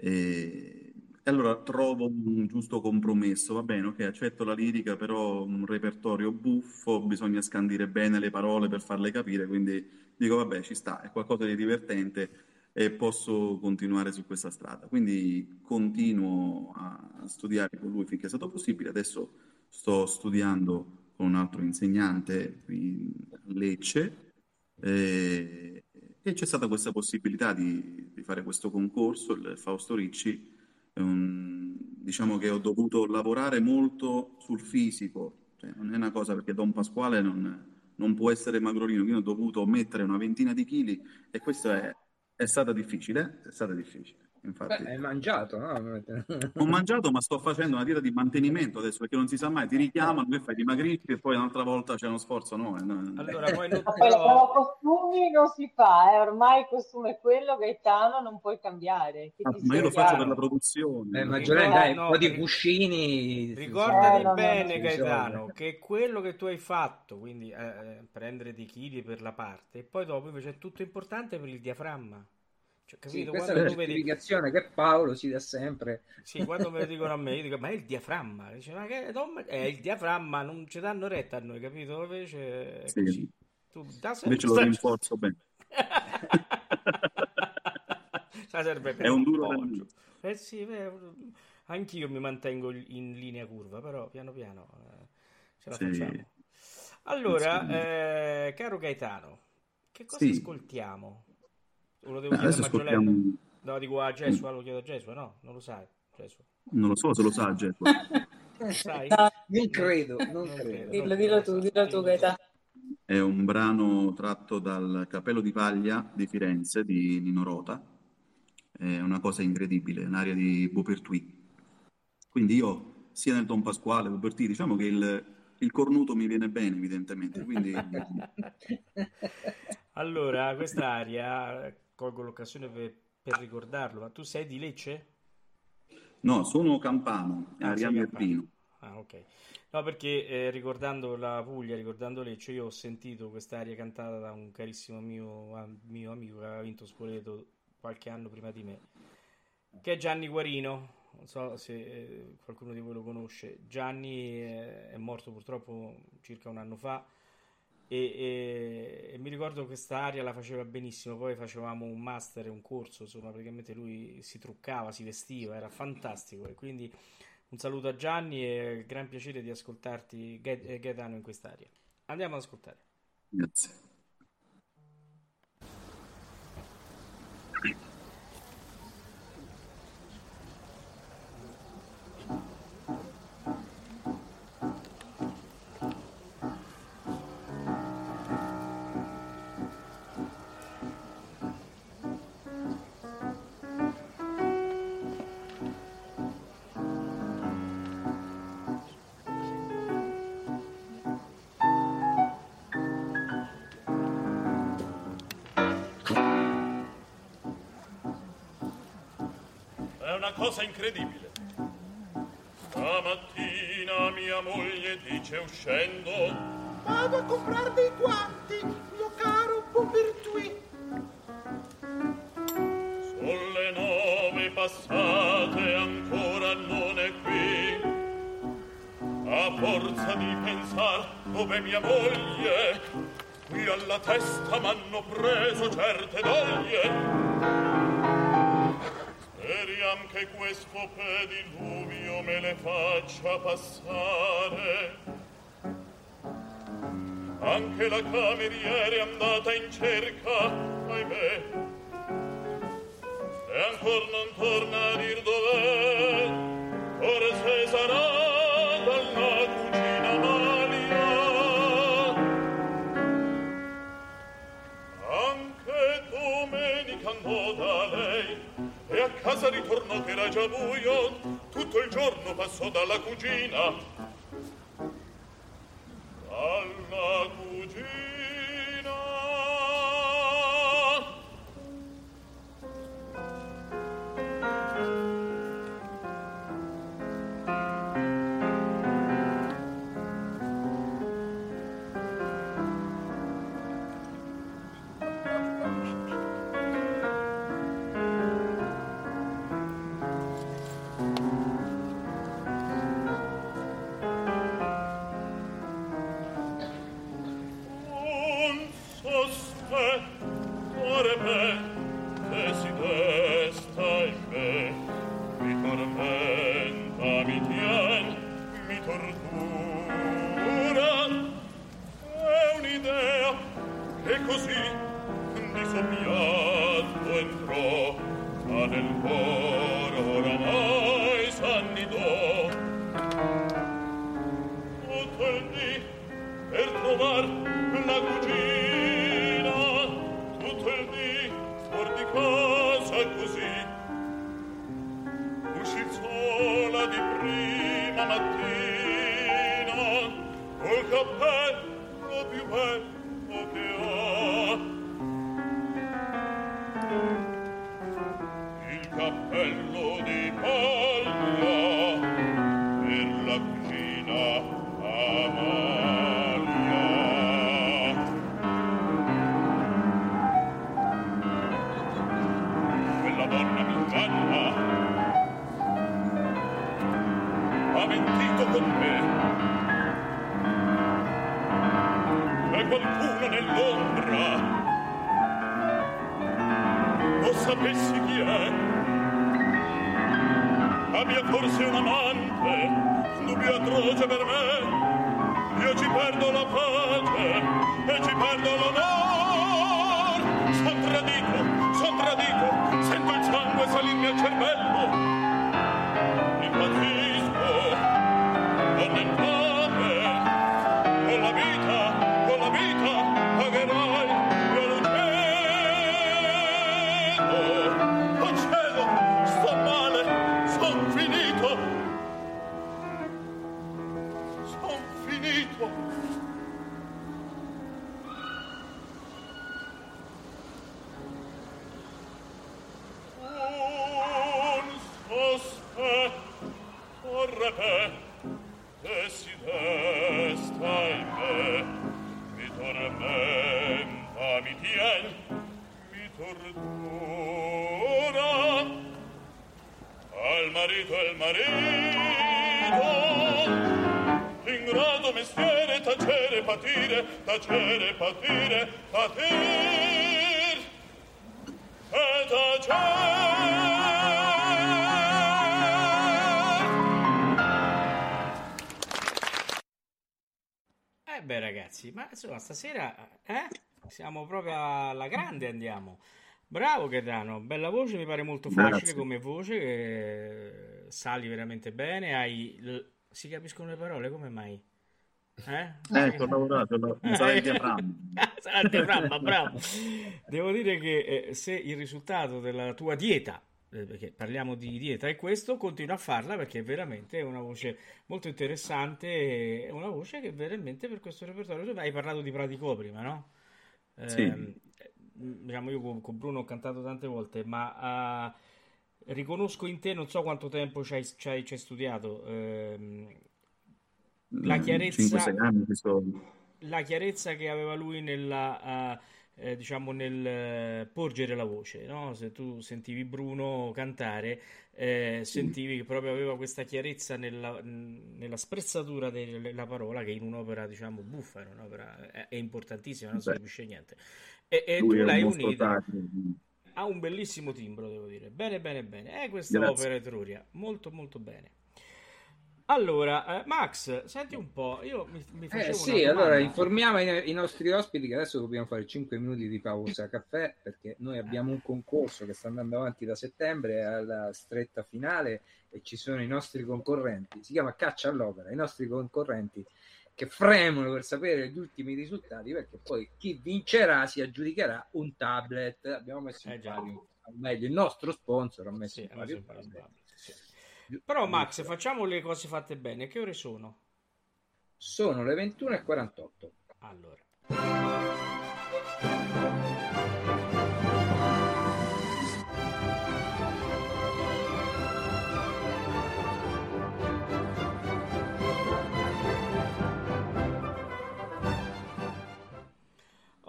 E, allora trovo un giusto compromesso, va bene, ok, accetto la lirica, però un repertorio buffo, bisogna scandire bene le parole per farle capire, quindi dico vabbè, ci sta, è qualcosa di divertente e posso continuare su questa strada. Quindi continuo a studiare con lui finché è stato possibile. Adesso sto studiando con un altro insegnante qui a Lecce e, e c'è stata questa possibilità di, di, fare questo concorso, il Fausto Ricci. Un, diciamo che ho dovuto lavorare molto sul fisico, cioè, non è una cosa perché Don Pasquale non, non può essere magrolino, quindi ho dovuto mettere una ventina di chili e questo è è stata difficile, è stata difficile. Infatti, Beh, hai mangiato, no? Ho mangiato, ma sto facendo una dieta di mantenimento adesso perché non si sa mai, ti richiamano, che fai, dimagrisci e poi un'altra volta c'è uno sforzo. No, no. Allora, poi non... però... costumi non si fa, eh. ormai il costume è quello, Gaetano, non puoi cambiare. Ah, ma io lo faccio per la produzione. Eh, ma dai, no, un po' di cuscini. Ricordati eh, bene, Gaetano, che quello che tu hai fatto, quindi eh, eh, prendere dei chili per la parte, e poi dopo invece è tutto importante per il diaframma. Cioè, capito? Sì, questa quando è la giustificazione vedi... che Paolo ci dà sempre. Sì, quando me lo dicono a me, io dico, ma è il diaframma. Dice, ma che è il diaframma, non ci danno retta a noi, capito? Invece sì. Tu da Invece lo rinforzo bene. serve per è un duro appoggio. Eh sì, beh, anch'io mi mantengo in linea curva, però piano piano eh, ce la sì. facciamo. Allora, eh, caro Gaetano, che cosa sì. ascoltiamo? O lo devo chiedere a ascoltiamo... No, dico a Gesù, lo chiedo a Gesù, no, non lo sai. Gesù. Non lo so se lo sa Gesù. sai? No, non credo, non, non credo. Dillo, dillo tu, dillo tu, Gaeta. È un brano tratto dal Cappello di Paglia di Firenze di Nino Rota. È una cosa incredibile, un'area di Beaupertuis. Quindi io, sia nel Don Pasquale, Beaupertuis, diciamo che il, il cornuto mi viene bene, evidentemente. Quindi... allora, quest'aria colgo l'occasione per, per, ricordarlo, ma tu sei di Lecce? No, sono campano, ah, Ariano Irpino. Ah, ok. No, perché eh, ricordando la Puglia, ricordando Lecce, io ho sentito quest'aria cantata da un carissimo mio, mio amico che aveva vinto Spoleto qualche anno prima di me, che è Gianni Guarino. Non so se eh, qualcuno di voi lo conosce. Gianni è, è morto purtroppo circa un anno fa e, e, e, mi ricordo questa aria la faceva benissimo. Poi facevamo un master un corso, insomma, praticamente lui si truccava, si vestiva, era fantastico. E quindi un saluto a Gianni e gran piacere di ascoltarti, Gaetano, in quest'aria. Andiamo ad ascoltare. Grazie. Cosa incredibile. Stamattina mia moglie dice uscendo Vado a comprare dei guanti, mio caro Beaupertuis. Sono le nove passate, ancora non è qui. A forza di pensar dove mia moglie, qui alla testa m'hanno preso certe doglie speriam che questo pediluvio me le faccia passare. Anche la cameriera è andata in cerca, ahimè, e ancor non torna a dir dov'è, forse sarà casa ritornò che era già buio. Tutto il giorno passò dalla cugina. Alla cugina Bom. Insomma stasera eh, siamo proprio alla grande andiamo. Bravo Gaetano, bella voce, mi pare molto facile Grazie. come voce, eh, sali veramente bene, hai... si capiscono le parole, come mai? Eh? Ecco, ho lavorato, ho- sarà il diaframma. Sarà il diaframma, bravo. Devo dire che eh, se il risultato della tua dieta, eh, perché parliamo di dieta, è questo, continua a farla perché è veramente una voce molto interessante, è una voce che veramente per questo repertorio, tu hai parlato di Pratico prima, no? Sì. Ehm, eh, diciamo io con, con Bruno ho cantato tante volte, ma eh, riconosco in te, non so quanto tempo ci hai, studiato, ehm, la chiarezza 5-6 anni che sto... la chiarezza che aveva lui nella, eh, eh, diciamo, nel eh, porgere la voce, no? Se tu sentivi Bruno cantare, eh, sentivi che proprio aveva questa chiarezza nella, nella sprezzatura della parola che in un'opera, diciamo, buffa, in un'opera è, è importantissima, non si capisce niente. E, e tu è l'hai unita. Ha un bellissimo timbro, devo dire. Bene, bene, bene. Eh, questa Grazie. opera Etruria, molto, molto bene. Allora, eh, Max, senti un po', io mi, mi Eh facevo sì, una allora informiamo i, i nostri ospiti che adesso dobbiamo fare 5 minuti di pausa caffè perché noi abbiamo un concorso che sta andando avanti da settembre alla stretta finale e ci sono i nostri concorrenti, si chiama Caccia all'opera, i nostri concorrenti che fremono per sapere gli ultimi risultati perché poi chi vincerà si aggiudicherà un tablet. Abbiamo messo in Eh già. palio, o meglio, il nostro sponsor ha messo Sì, in ha Però Max, facciamo le cose fatte bene. Che ore sono? Sono le 21.48. Allora.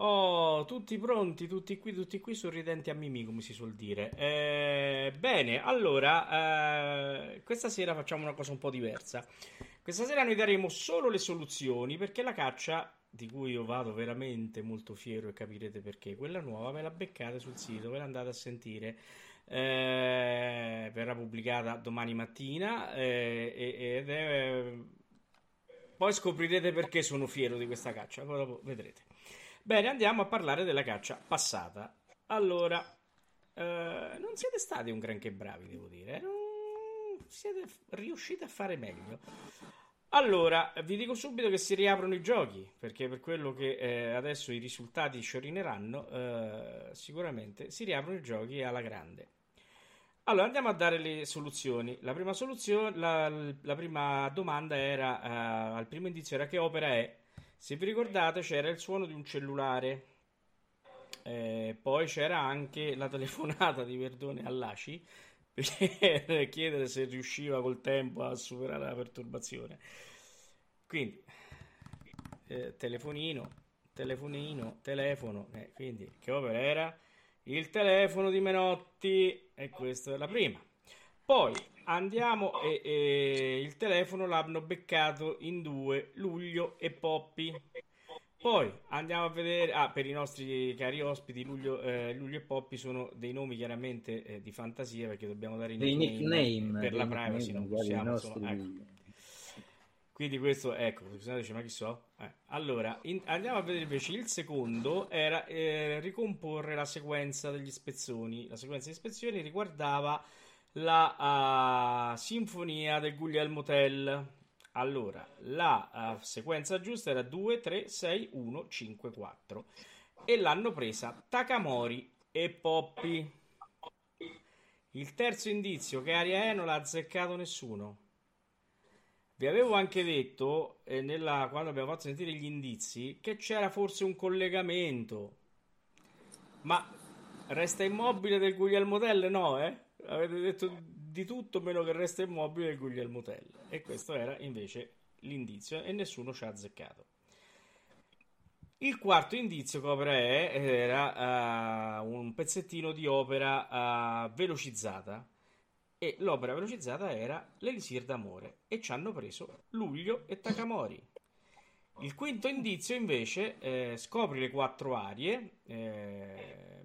Oh, tutti pronti, tutti qui, tutti qui, sorridenti a Mimì, come si suol dire. Eh, bene, allora, eh, questa sera facciamo una cosa un po' diversa. Questa sera noi daremo solo le soluzioni perché la caccia, di cui io vado veramente molto fiero e capirete perché, quella nuova ve la beccate sul sito, ve la andate a sentire. Eh, verrà pubblicata domani mattina eh, ed è... Poi scoprirete perché sono fiero di questa caccia, poi dopo vedrete. Bene, andiamo a parlare della caccia passata. Allora, eh, non siete stati un granché bravi, devo dire. Non siete riusciti a fare meglio. Allora, vi dico subito che si riaprono i giochi, perché per quello che eh, adesso i risultati sciorineranno, eh, sicuramente si riaprono i giochi alla grande. Allora, andiamo a dare le soluzioni. La prima soluzione, la, la prima domanda era, eh, al primo indizio era che opera è? Se vi ricordate c'era il suono di un cellulare, Eh, poi c'era anche la telefonata di Verdone all'ACI per chiedere se riusciva col tempo a superare la perturbazione. Quindi, eh, telefonino, telefonino, telefono, eh, quindi che opera era? Il telefono di Menotti e questa è la prima. Poi andiamo e, e il telefono l'hanno beccato in due, Luglio e Poppi. Poi andiamo a vedere, ah, per i nostri cari ospiti, Luglio, eh, Luglio e Poppi sono dei nomi chiaramente eh, di fantasia perché dobbiamo dare i nickname, nickname, per la privacy, non possiamo, nostri- ecco. Quindi questo, ecco, scusate, dice, ma chi so? Eh, Allora, in- andiamo a vedere invece il secondo, era eh, ricomporre la sequenza degli spezzoni. La sequenza di spezzoni riguardava la ah, sinfonia del Guglielmo Tell. Allora, la ah, sequenza giusta era 2, 3, 6, 1, 5, 4 e l'hanno presa Takamori e Poppy. Il terzo indizio, che aria è, non l'ha azzeccato nessuno. Vi avevo anche detto, eh, nella- quando abbiamo fatto sentire gli indizi, che c'era forse un collegamento. Ma resta immobile del Guglielmo Tell? No, eh? Avete detto di tutto meno che resta immobile del Guglielmo Tell. E questo era invece l'indizio e nessuno ci ha azzeccato. Il quarto indizio che è era eh, un pezzettino di opera eh, velocizzata e l'opera velocizzata era L'Elisir d'amore e ci hanno preso Luglio e Takamori. Il quinto indizio invece eh, scopri le quattro arie. Eh,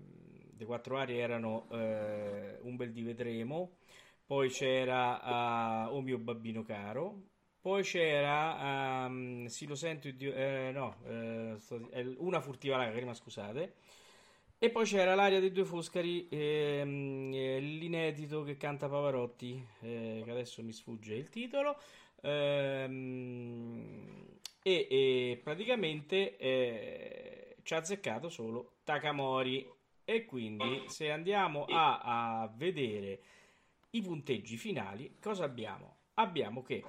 le quattro arie erano eh, Un bel di vedremo, poi c'era uh, Oh mio babbino caro, poi c'era um, Sì lo sento, Dio, eh, no, eh, Una furtiva lacrima, scusate. E poi c'era l'aria dei due Foscari, ehm, l'inedito che canta Pavarotti, eh, che adesso mi sfugge il titolo. Ehm, e, e, praticamente eh, ci ha azzeccato solo Takamori. E quindi se andiamo a, a vedere i punteggi finali, cosa abbiamo? Abbiamo che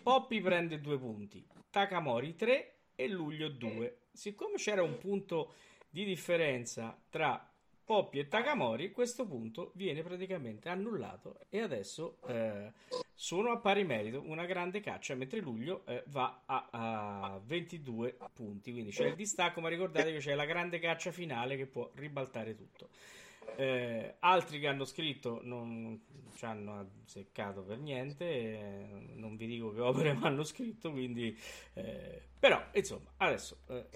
Poppy prende due punti, Takamori 3 e Luglio 2. Siccome c'era un punto di differenza tra Poppy e Takamori, questo punto viene praticamente annullato e adesso eh, sono a pari merito, una grande caccia, mentre Luglio eh, va a, a, 22 punti, quindi c'è il distacco, ma ricordate che c'è la grande caccia finale che può ribaltare tutto. Eh, altri che hanno scritto non ci hanno azzeccato per niente, eh, non vi dico che opere mi hanno scritto, quindi eh, però insomma adesso eh,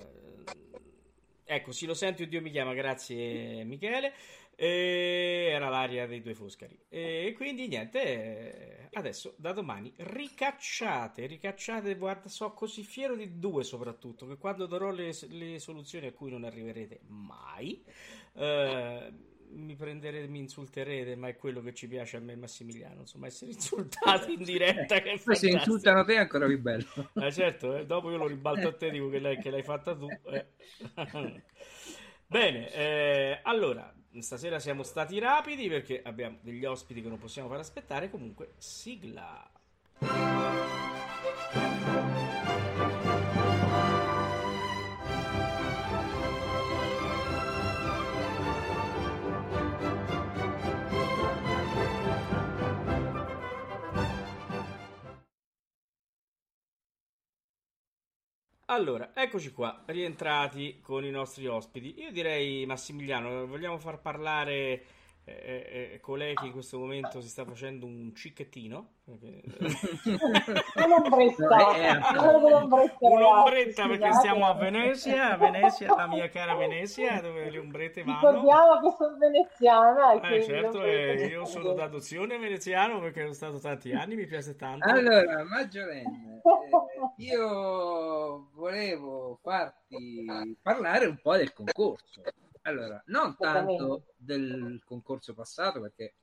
Ecco, sì, lo sento, Dio mi chiama, grazie Michele. E era l'aria dei due Foscari. E quindi niente, adesso da domani ricacciate, ricacciate, guarda, so così fiero di due soprattutto, che quando darò le, le soluzioni a cui non arriverete mai, eh, mi prenderete, mi insulterete, ma è quello che ci piace a me Massimiliano, insomma, essere insultati in diretta. Che Poi se insultano te è ancora più bello. Eh, certo, eh, dopo io lo ribalto a te, dico che, lei, che l'hai fatta tu. Eh. Bene, eh, allora, stasera siamo stati rapidi perché abbiamo degli ospiti che non possiamo far aspettare, comunque sigla. Allora, eccoci qua, rientrati con i nostri ospiti. Io direi, Massimiliano, vogliamo far parlare eh, eh, eh, colei che in questo momento si sta facendo un cicchettino un'ombretta perché stiamo a Venezia a Venezia, la mia cara Venezia dove le ombrette vanno. ricordiamo che sono veneziana eh, certo, eh, io sono d'adozione veneziano perché sono stato tanti anni mi piace tanto. Allora Maggiorenne eh, io volevo farti parlare un po' del concorso allora, non tanto del concorso passato, perché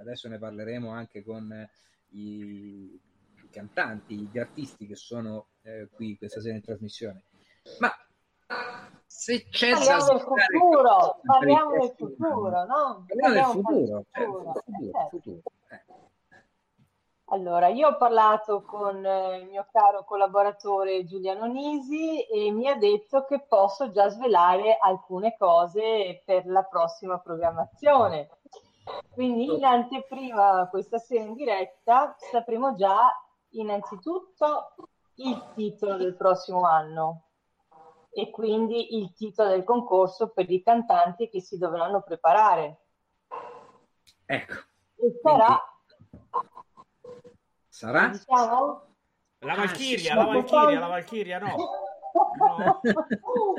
adesso ne parleremo anche con i, i cantanti, gli artisti che sono eh, qui questa sera in trasmissione, ma se c'è parliamo del futuro, parliamo del futuro, no? Parliamo del futuro, certo, futuro, futuro, futuro. Allora, io ho parlato con eh, il mio caro collaboratore Giuliano Nisi e mi ha detto che posso già svelare alcune cose per la prossima programmazione. Quindi in anteprima questa sera in diretta sapremo già innanzitutto il titolo del prossimo anno e quindi il titolo del concorso per i cantanti che si dovranno preparare. Ecco. E sarà Sarà? Diciamo? La Valchiria, ah, la Valchiria, la Valchiria no. No.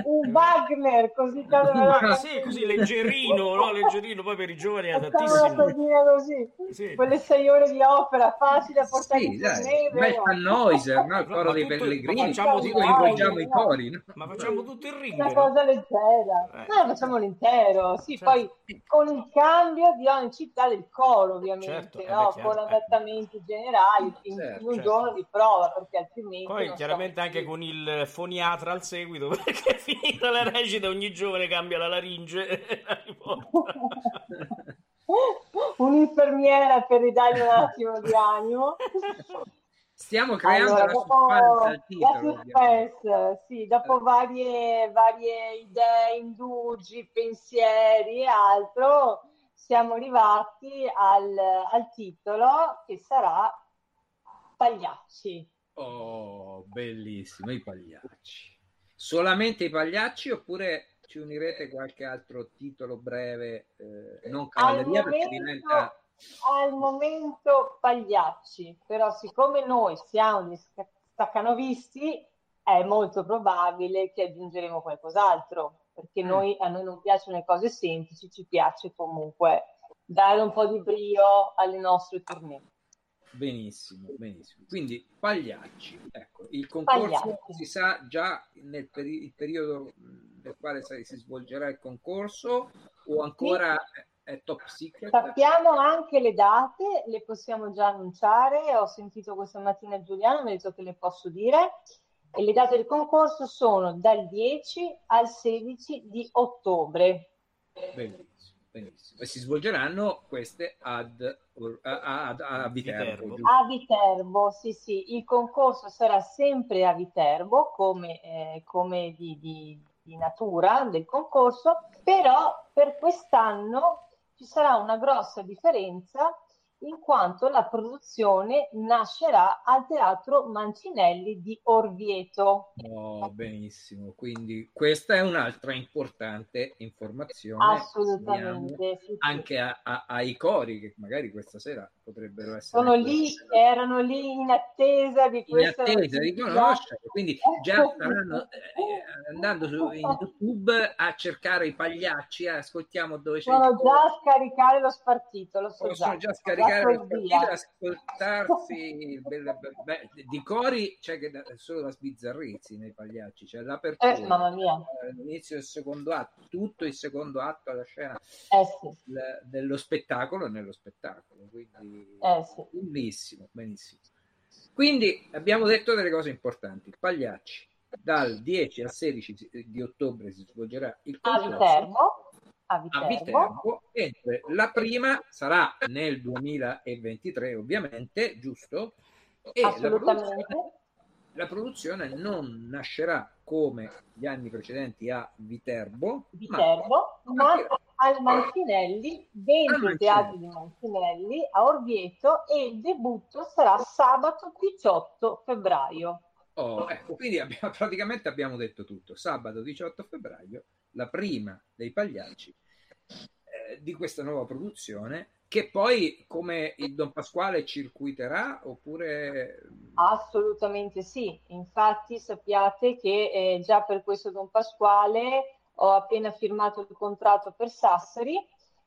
un Wagner così ah, sì, così leggerino, no? leggerino poi per i giovani è adattissimo così. Sì. quelle sei ore di opera facile a portare sì, in neve ma Noiser, no? il coro dei pellegrini facciamo così coinvolgiamo i cori no? ma facciamo tutto il ring una cosa leggera eh. no, facciamo l'intero sì, certo. poi con il cambio di ogni città del coro ovviamente certo, no? beh, con eh. adattamenti generali in, certo, in un certo. giorno di prova perché altrimenti poi chiaramente anche con il foniato psichiatra al seguito perché finita la recita ogni giovane cambia la laringe e la Un'infermiera per ridargli un attimo di animo. Stiamo creando allora, la suspense al titolo. Suspense, sì, dopo varie, varie idee, indugi, pensieri e altro, siamo arrivati al, al titolo che sarà Pagliacci. Oh, bellissimo, i pagliacci. Solamente i pagliacci oppure ci unirete qualche altro titolo breve, eh, non cavalleria perché diventa... al momento Pagliacci, però siccome noi siamo dei staccanovisti è molto probabile che aggiungeremo qualcos'altro, perché mm. noi, a noi non piacciono le cose semplici, ci piace comunque dare un po' di brio alle nostre tournée. Benissimo, benissimo. Quindi Pagliacci, ecco, il concorso Pagliacci. si sa già nel peri- periodo nel quale si svolgerà il concorso o ancora sì. è top secret? Sappiamo anche le date, le possiamo già annunciare, ho sentito questa mattina Giuliano, mi ha detto che le posso dire e le date del concorso sono dal 10 al 16 di ottobre. Benissimo. Benissimo. E si svolgeranno queste ad, ad, a Viterbo. A Viterbo, sì, sì. Il concorso sarà sempre a Viterbo, come, eh, come di, di, di natura del concorso, però per quest'anno ci sarà una grossa differenza in quanto la produzione nascerà al Teatro Mancinelli di Orvieto. Oh, benissimo, quindi questa è un'altra importante informazione. Assolutamente. Sì, anche a, a, ai cori che magari questa sera potrebbero essere... Sono lì, erano lì in attesa di questa... In attesa di conoscere, quindi già staranno eh, andando su in YouTube a cercare i pagliacci, eh, ascoltiamo dove c'è... Sono già a scaricare lo spartito, lo so già. Sono già a scaricare giocare ascoltarsi belle, beh, di cori c'è che solo da sbizzarrirsi nei pagliacci c'è l'apertura eh, mamma mia. l'inizio del secondo atto tutto il secondo atto alla scena eh, sì. l- dello spettacolo nello spettacolo quindi eh, sì. bellissimo benissimo quindi abbiamo detto delle cose importanti pagliacci dal 10 al 16 di ottobre si svolgerà il concorso a Viterbo. a Viterbo, mentre la prima sarà nel 2023 ovviamente, giusto? E la produzione, la produzione, non nascerà come gli anni precedenti a Viterbo, Viterbo ma, ma al Mancinelli, dentro il teatro di Mancinelli, a Orvieto e il debutto sarà sabato 18 febbraio. Oh, ecco, quindi abbiamo, praticamente abbiamo detto tutto. Sabato 18 febbraio, la prima dei Pagliacci eh, di questa nuova produzione, che poi come il Don Pasquale circuiterà oppure... Assolutamente sì, infatti sappiate che eh, già per questo Don Pasquale ho appena firmato il contratto per Sassari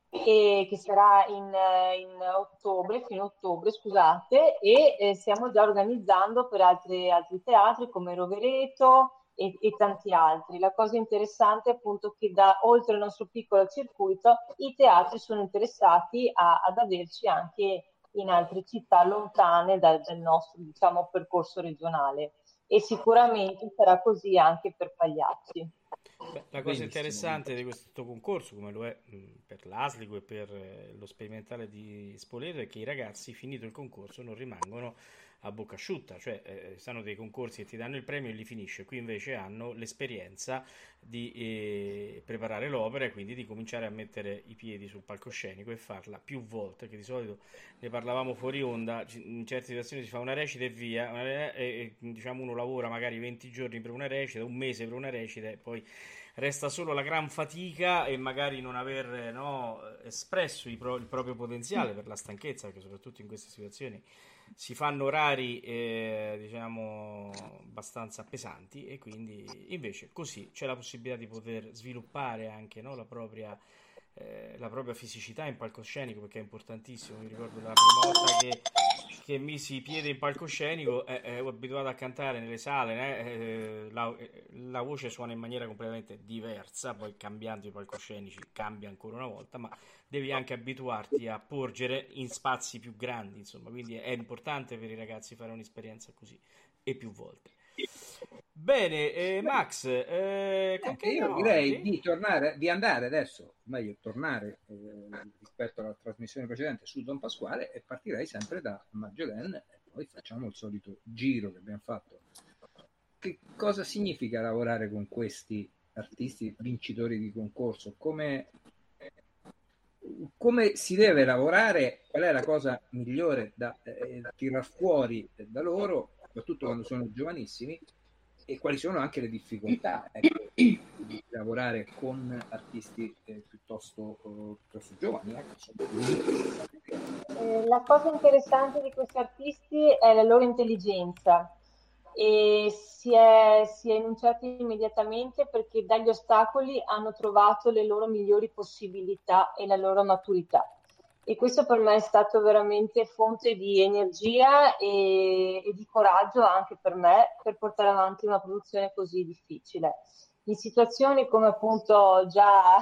e che sarà in, in, ottobre, fino a ottobre, scusate, e eh, stiamo già organizzando per altri, altri teatri come Rovereto e, e, tanti altri. La cosa interessante è appunto che da oltre il nostro piccolo circuito i teatri sono interessati a, ad averci anche in altre città lontane dal, dal nostro diciamo, percorso regionale e sicuramente sarà così anche per Pagliacci. Beh, la cosa interessante di questo concorso, come lo è per l'Aslico e per eh, lo sperimentale di Spoleto, è che i ragazzi, finito il concorso, non rimangono a bocca asciutta, cioè eh, stanno dei concorsi che ti danno il premio e li finisce, qui invece hanno l'esperienza di eh, preparare l'opera e quindi di cominciare a mettere i piedi sul palcoscenico e farla più volte, che di solito ne parlavamo fuori onda, in certe situazioni si fa una recita e via, e, e diciamo uno lavora magari 20 giorni per una recita, un mese per una recita e poi resta solo la gran fatica e magari non aver no, espresso pro- il proprio potenziale per la stanchezza, perché soprattutto in queste situazioni si fanno orari eh, diciamo abbastanza pesanti e quindi invece così c'è la possibilità di poter sviluppare anche no, la, propria, eh, la propria fisicità in palcoscenico perché è importantissimo. Mi ricordo la prima volta che che misi piede in palcoscenico eh, ero abituato a cantare nelle sale eh, la, la, voce suona in maniera completamente diversa poi cambiando i palcoscenici cambia ancora una volta ma devi anche abituarti a porgere in spazi più grandi insomma quindi è importante per i ragazzi fare un'esperienza così e più volte Bene, eh, Max, eh, eh, io direi di tornare, di andare adesso, meglio tornare eh, rispetto alla trasmissione precedente su Don Pasquale e partirei sempre da Maggiolene e poi facciamo il solito giro che abbiamo fatto. Che cosa significa lavorare con questi artisti vincitori di concorso? Come, come si deve lavorare? Qual è la cosa migliore da eh, tirar fuori da loro, soprattutto quando sono giovanissimi? e quali sono anche le difficoltà ecco, di lavorare con artisti eh, piuttosto, uh, piuttosto, giovani. Ecco. Eh, la cosa interessante di questi artisti è la loro intelligenza e si è, si è enunciata immediatamente perché dagli ostacoli hanno trovato le loro migliori possibilità e la loro maturità e questo per me è stato veramente fonte di energia e, e, di coraggio anche per me per portare avanti una produzione così difficile. In situazioni come appunto già,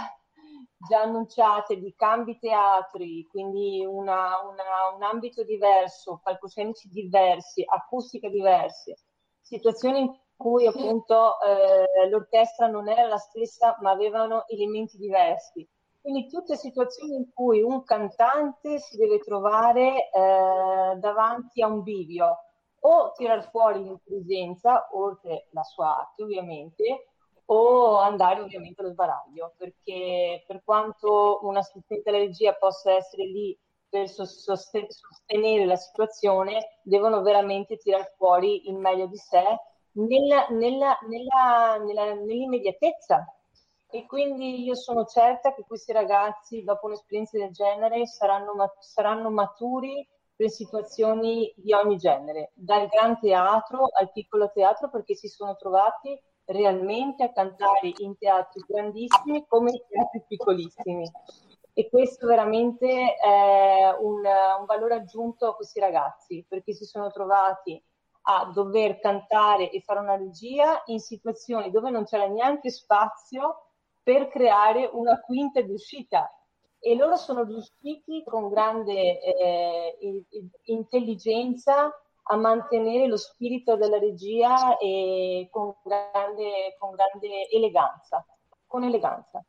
già annunciate di cambi teatri, quindi una, una, un ambito diverso, palcoscenici diversi, acustica diverse, situazioni in cui appunto eh, l'orchestra non era la stessa ma avevano elementi diversi quindi tutte situazioni in cui un cantante si deve trovare eh, davanti a un bivio o tirar fuori l'intelligenza, oltre la sua arte ovviamente, o andare ovviamente allo sbaraglio, perché per quanto un assistente alla regia possa essere lì per sostenere la situazione, devono veramente tirar fuori il meglio di sé nella, nella, nella, nell'immediatezza e quindi io sono certa che questi ragazzi, dopo un'esperienza del genere, saranno, saranno maturi per situazioni di ogni genere, dal gran teatro al piccolo teatro, perché si sono trovati realmente a cantare in teatri grandissimi come in teatri piccolissimi. E questo veramente è un, un valore aggiunto a questi ragazzi, perché si sono trovati a dover cantare e fare una regia in situazioni dove non c'era neanche spazio per creare una quinta di uscita e loro sono riusciti con grande eh, intelligenza a mantenere lo spirito della regia e con grande, con grande eleganza. Con eleganza.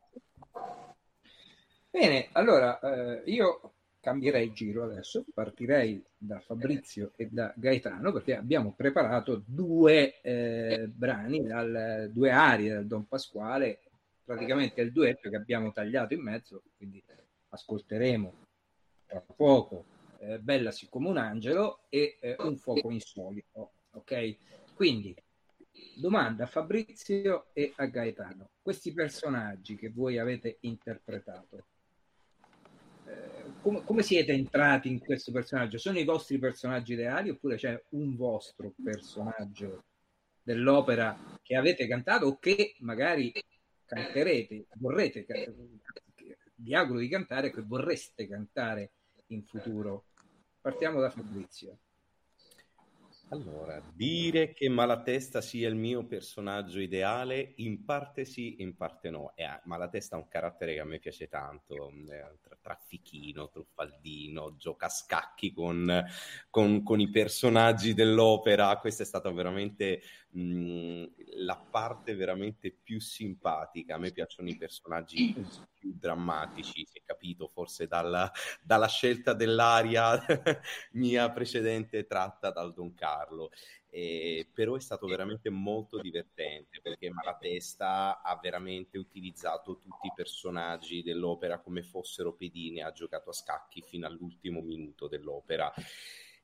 Bene, allora eh, io cambierei giro adesso, partirei da Fabrizio e da Gaetano perché abbiamo preparato due eh, brani, dal, due arie dal Don Pasquale praticamente il duetto che abbiamo tagliato in mezzo, quindi ascolteremo tra poco eh, Bella siccome un angelo e eh, Un fuoco insolito. Ok? Quindi domanda a Fabrizio e a Gaetano. Questi personaggi che voi avete interpretato, eh, come, come, siete entrati in questo personaggio? Sono i vostri personaggi ideali oppure c'è un vostro personaggio dell'opera che avete cantato o che magari canterete, vorrete, vi auguro di cantare, che vorreste cantare in futuro. Partiamo da Fabrizio. Allora, dire che Malatesta sia il mio personaggio ideale, in parte sì, in parte no. Eh, Malatesta ha un carattere che a me piace tanto, eh, traffichino, truffaldino, gioca a scacchi con, con, con, i personaggi dell'opera. Questa è stata veramente mh, la parte veramente più simpatica. A me piacciono i personaggi più drammatici, si è capito forse dalla, dalla scelta dell'aria mia precedente tratta dal Don Carlo. Eh, però è stato veramente molto divertente perché Malatesta ha veramente utilizzato tutti i personaggi dell'opera come fossero pedine, ha giocato a scacchi fino all'ultimo minuto dell'opera.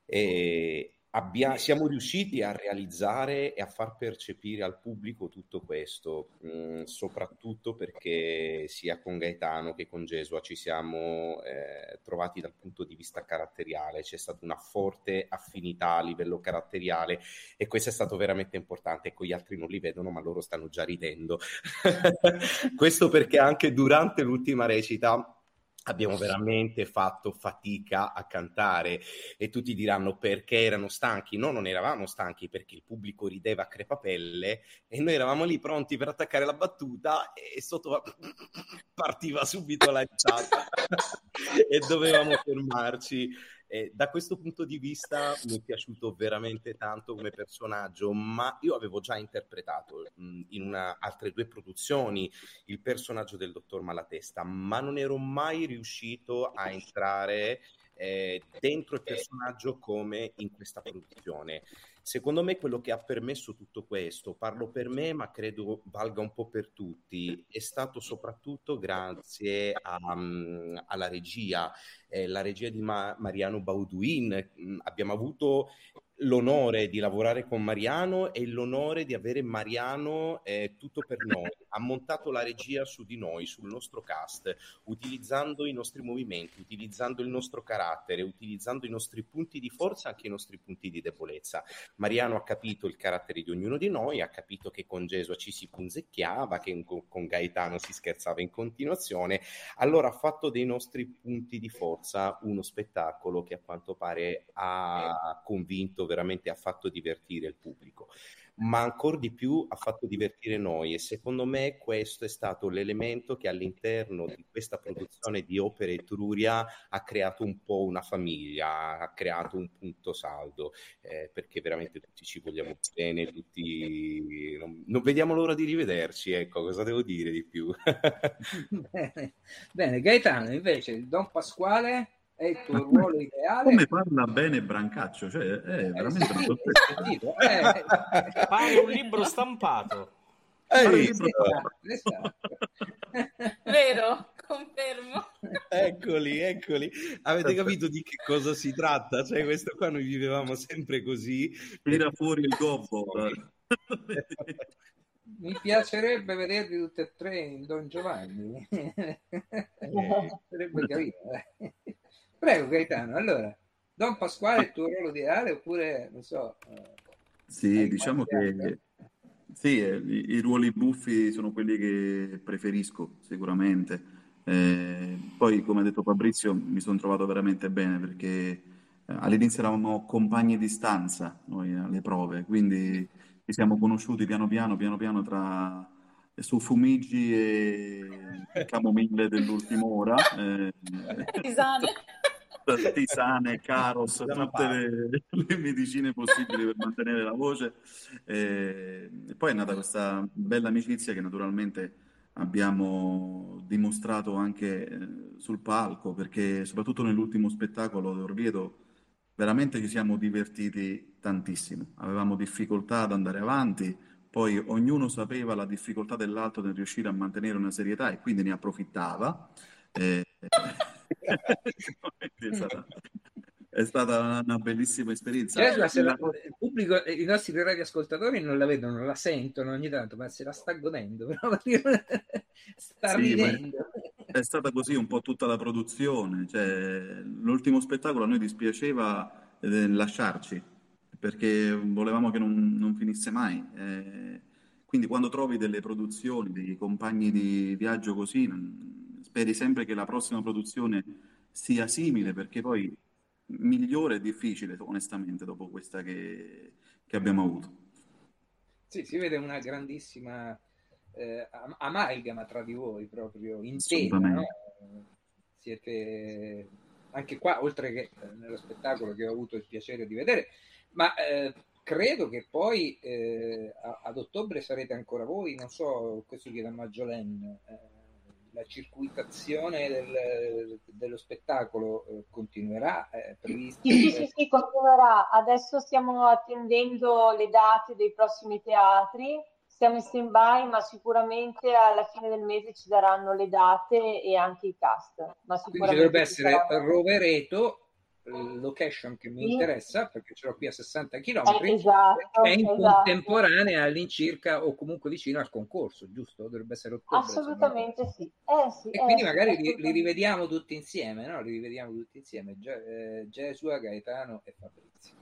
E, Abbia, siamo riusciti a realizzare e a far percepire al pubblico tutto questo, mh, mm, soprattutto perché sia con Gaetano che con Gesua ci siamo eh, trovati dal punto di vista caratteriale, c'è stata una forte affinità a livello caratteriale e questo è stato veramente importante. Ecco, gli altri non li vedono, ma loro stanno già ridendo. questo perché anche durante l'ultima recita abbiamo veramente fatto fatica a cantare e tutti diranno perché erano stanchi. No, non eravamo stanchi perché il pubblico rideva a crepapelle e noi eravamo lì pronti per attaccare la battuta e sotto partiva subito la risata e dovevamo fermarci. E da questo punto di vista mi è piaciuto veramente tanto come personaggio, ma io avevo già interpretato mh, in una, altre due produzioni il personaggio del dottor Malatesta, ma non ero mai riuscito a entrare eh, dentro il personaggio come in questa produzione. Secondo me quello che ha permesso tutto questo, parlo per me ma credo valga un po' per tutti, è stato soprattutto grazie a, um, alla regia, eh, la regia di Ma- Mariano Bauduin. Mm, abbiamo avuto l'onore di lavorare con Mariano e l'onore di avere Mariano eh, tutto per noi. Ha montato la regia su di noi, sul nostro cast, utilizzando i nostri movimenti, utilizzando il nostro carattere, utilizzando i nostri punti di forza anche i nostri punti di debolezza. Mariano ha capito il carattere di ognuno di noi, ha capito che con Gesù ci si punzecchiava, che con Gaetano si scherzava in continuazione. Allora ha fatto dei nostri punti di forza uno spettacolo che a quanto pare ha convinto veramente ha fatto divertire il pubblico ma ancora di più ha fatto divertire noi e secondo me questo è stato l'elemento che all'interno di questa produzione di Opere Etruria ha creato un po' una famiglia, ha creato un punto saldo, eh, perché veramente tutti ci vogliamo bene, tutti non, non, vediamo l'ora di rivederci, ecco, cosa devo dire di più? bene. bene, Gaetano invece, Don Pasquale è il tuo ruolo ideale. Come parla bene Brancaccio, cioè è eh, veramente sì, una sorpresa. Eh. Pare un libro stampato. Ehi, esatto. Vero, confermo. Eccoli, eccoli. Avete capito di che cosa si tratta? Cioè, questo qua noi vivevamo sempre così. Tira fuori il gobbo. Mi piacerebbe vederli tutti e tre in Don Giovanni. Sarebbe carino. Eh. Prego Gaetano, allora, Don Pasquale è il tuo ruolo ideale oppure, non so... Eh, sì, diciamo che sì, eh, i, i, ruoli buffi sono quelli che preferisco sicuramente. Eh, poi, come ha detto Fabrizio, mi sono trovato veramente bene perché eh, all'inizio eravamo compagni di stanza noi alle prove, quindi ci siamo conosciuti piano piano, piano piano tra su Fumigi e Camomille dell'ultima ora. Eh, Tisane tisane, caros, tutte le, le, medicine possibili per mantenere la voce. E, e poi è nata questa bella amicizia che naturalmente abbiamo dimostrato anche eh, sul palco, perché soprattutto nell'ultimo spettacolo d'Orvieto veramente ci siamo divertiti tantissimo. Avevamo difficoltà ad andare avanti, poi ognuno sapeva la difficoltà dell'altro nel riuscire a mantenere una serietà e quindi ne approfittava. Eh, è, stata, è stata una bellissima esperienza. Cioè, se la, il pubblico, i nostri radioascoltatori non la vedono, non la sentono ogni tanto, ma se la sta godendo, però sta sì, ridendo. È stata così un po' tutta la produzione. Cioè, l'ultimo spettacolo a noi dispiaceva eh, lasciarci perché volevamo che non, non finisse mai. Eh, quindi quando trovi delle produzioni, dei compagni di viaggio così, speri sempre che la prossima produzione sia simile, perché poi migliore è difficile, onestamente, dopo questa che, che abbiamo avuto. Sì, si vede una grandissima eh, amalgama tra di voi, proprio intesa, no? Siete anche qua, oltre che eh, nello spettacolo che ho avuto il piacere di vedere, ma eh, credo che poi eh, ad ottobre sarete ancora voi, non so, questo chiede a Maggiolene. Eh, la circuitazione del, dello spettacolo eh, continuerà? Eh, sì, sì, sì, sì, continuerà. Adesso stiamo attendendo le date dei prossimi teatri. Siamo in stand-by, ma sicuramente alla fine del mese ci daranno le date e anche i cast. Ma sicuramente Quindi dovrebbe essere saranno... Rovereto location che mi interessa perché ce l'ho qui a 60 km eh, esatto, è in esatto. contemporanea all'incirca o comunque vicino al concorso giusto? dovrebbe essere ottobre assolutamente sì. Eh, sì e eh, quindi magari li, li, rivediamo tutti insieme no? li rivediamo tutti insieme Ge- eh, Gesua, Gaetano e Fabrizio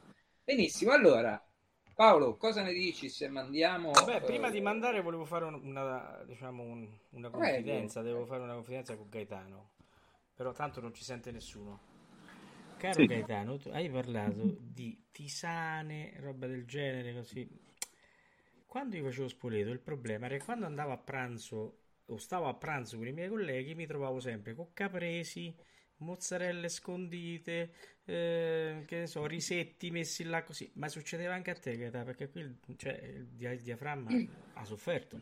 benissimo allora Paolo, cosa ne dici se mandiamo? Beh, prima uh... di mandare volevo fare una, diciamo un, una confidenza, Prego. devo fare una confidenza con Gaetano, però tanto non ci sente nessuno. Caro sì. Gaetano, tu hai parlato di tisane, roba del genere, così. Quando io facevo Spoleto, il problema era che quando andavo a pranzo o stavo a pranzo con i miei colleghi, mi trovavo sempre con capresi, mozzarelle scondite, eh, che ne so, risetti messi là così. Ma succedeva anche a te, Gaetano, perché qui cioè, il diaframma ha sofferto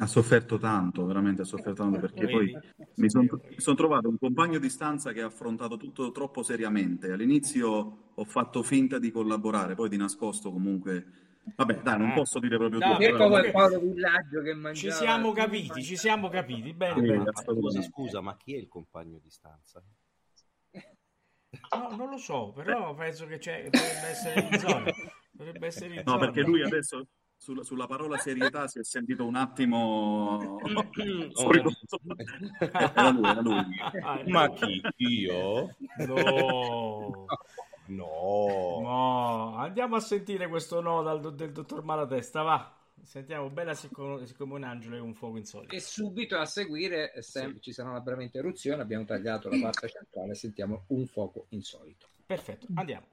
ha sofferto tanto, veramente ha sofferto tanto perché poi mi sono son trovato un compagno di stanza che ha affrontato tutto troppo seriamente. All'inizio ho fatto finta di collaborare, poi di nascosto comunque. Vabbè, dai, non ah. posso dire proprio no, tutto. Che mangiava... Ci siamo capiti, ci siamo capiti. Bene, bene. Scusa, scusa, ma chi è il compagno di stanza? No, non lo so, però penso che c'è, dovrebbe essere in zona. Dovrebbe essere in No, zona. perché lui adesso sulla, sulla parola serietà si è sentito un attimo Oh, Era lui, era lui. Ah, Ma chi? Io? No. No. No, andiamo a sentire questo no dal, del dottor Malatesta, va. Sentiamo, bella siccome, siccome un angelo e un fuoco insolito. E subito a seguire eh, sem- ci sarà una veramente eruzione. Abbiamo tagliato la parte centrale. Sentiamo un fuoco insolito. Perfetto, andiamo.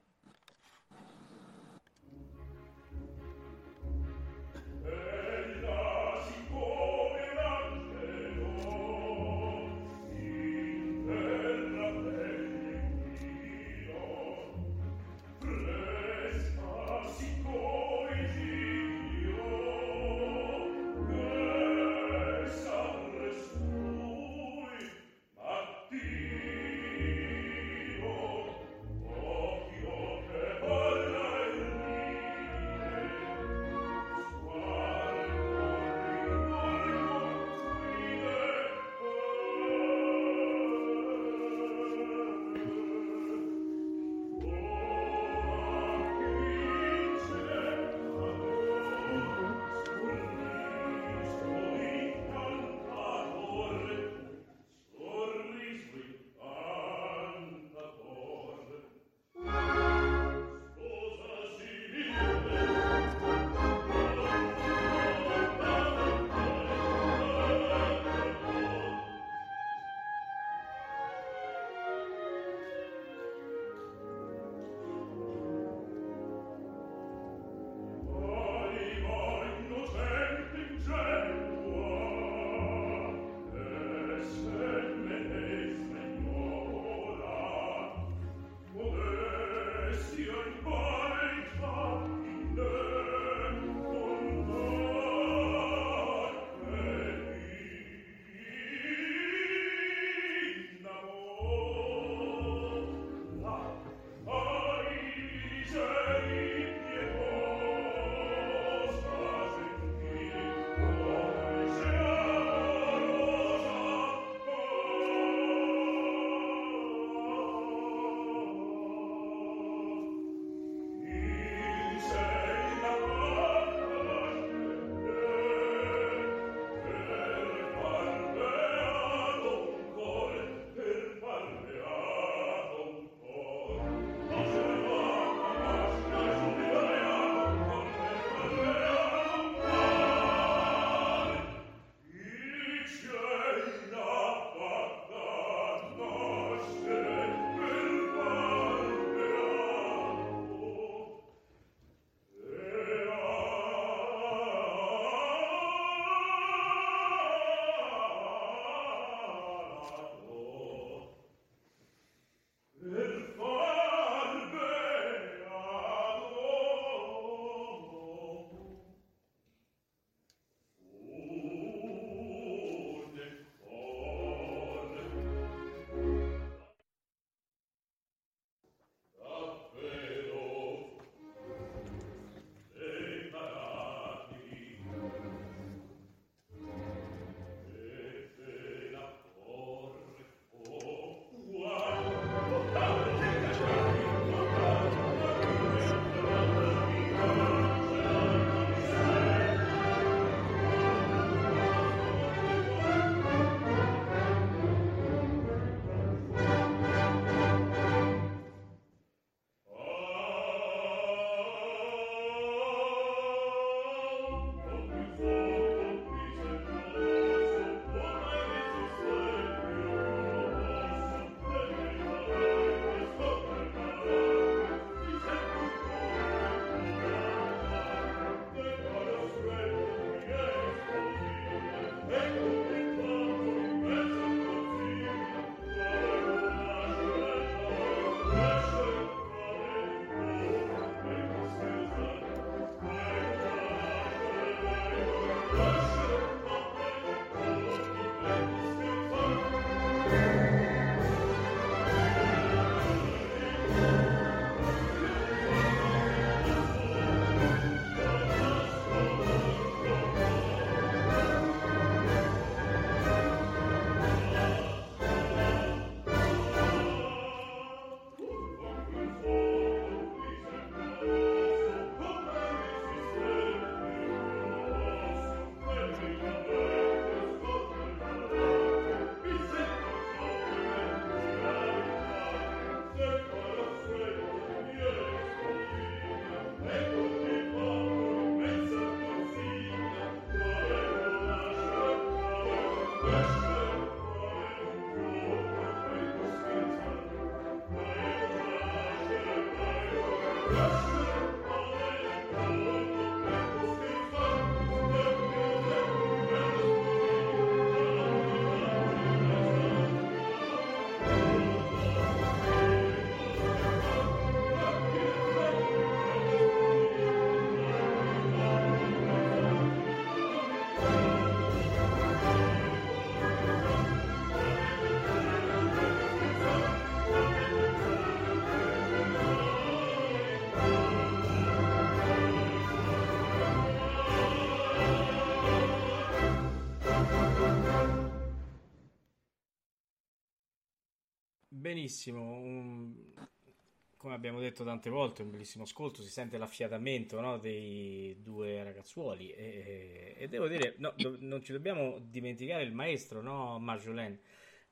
Benissimo, un... come abbiamo detto tante volte, un bellissimo ascolto, si sente l'affiatamento no, dei due ragazzuoli e, e devo dire, no, do, non ci dobbiamo dimenticare il maestro, no, Marjolaine?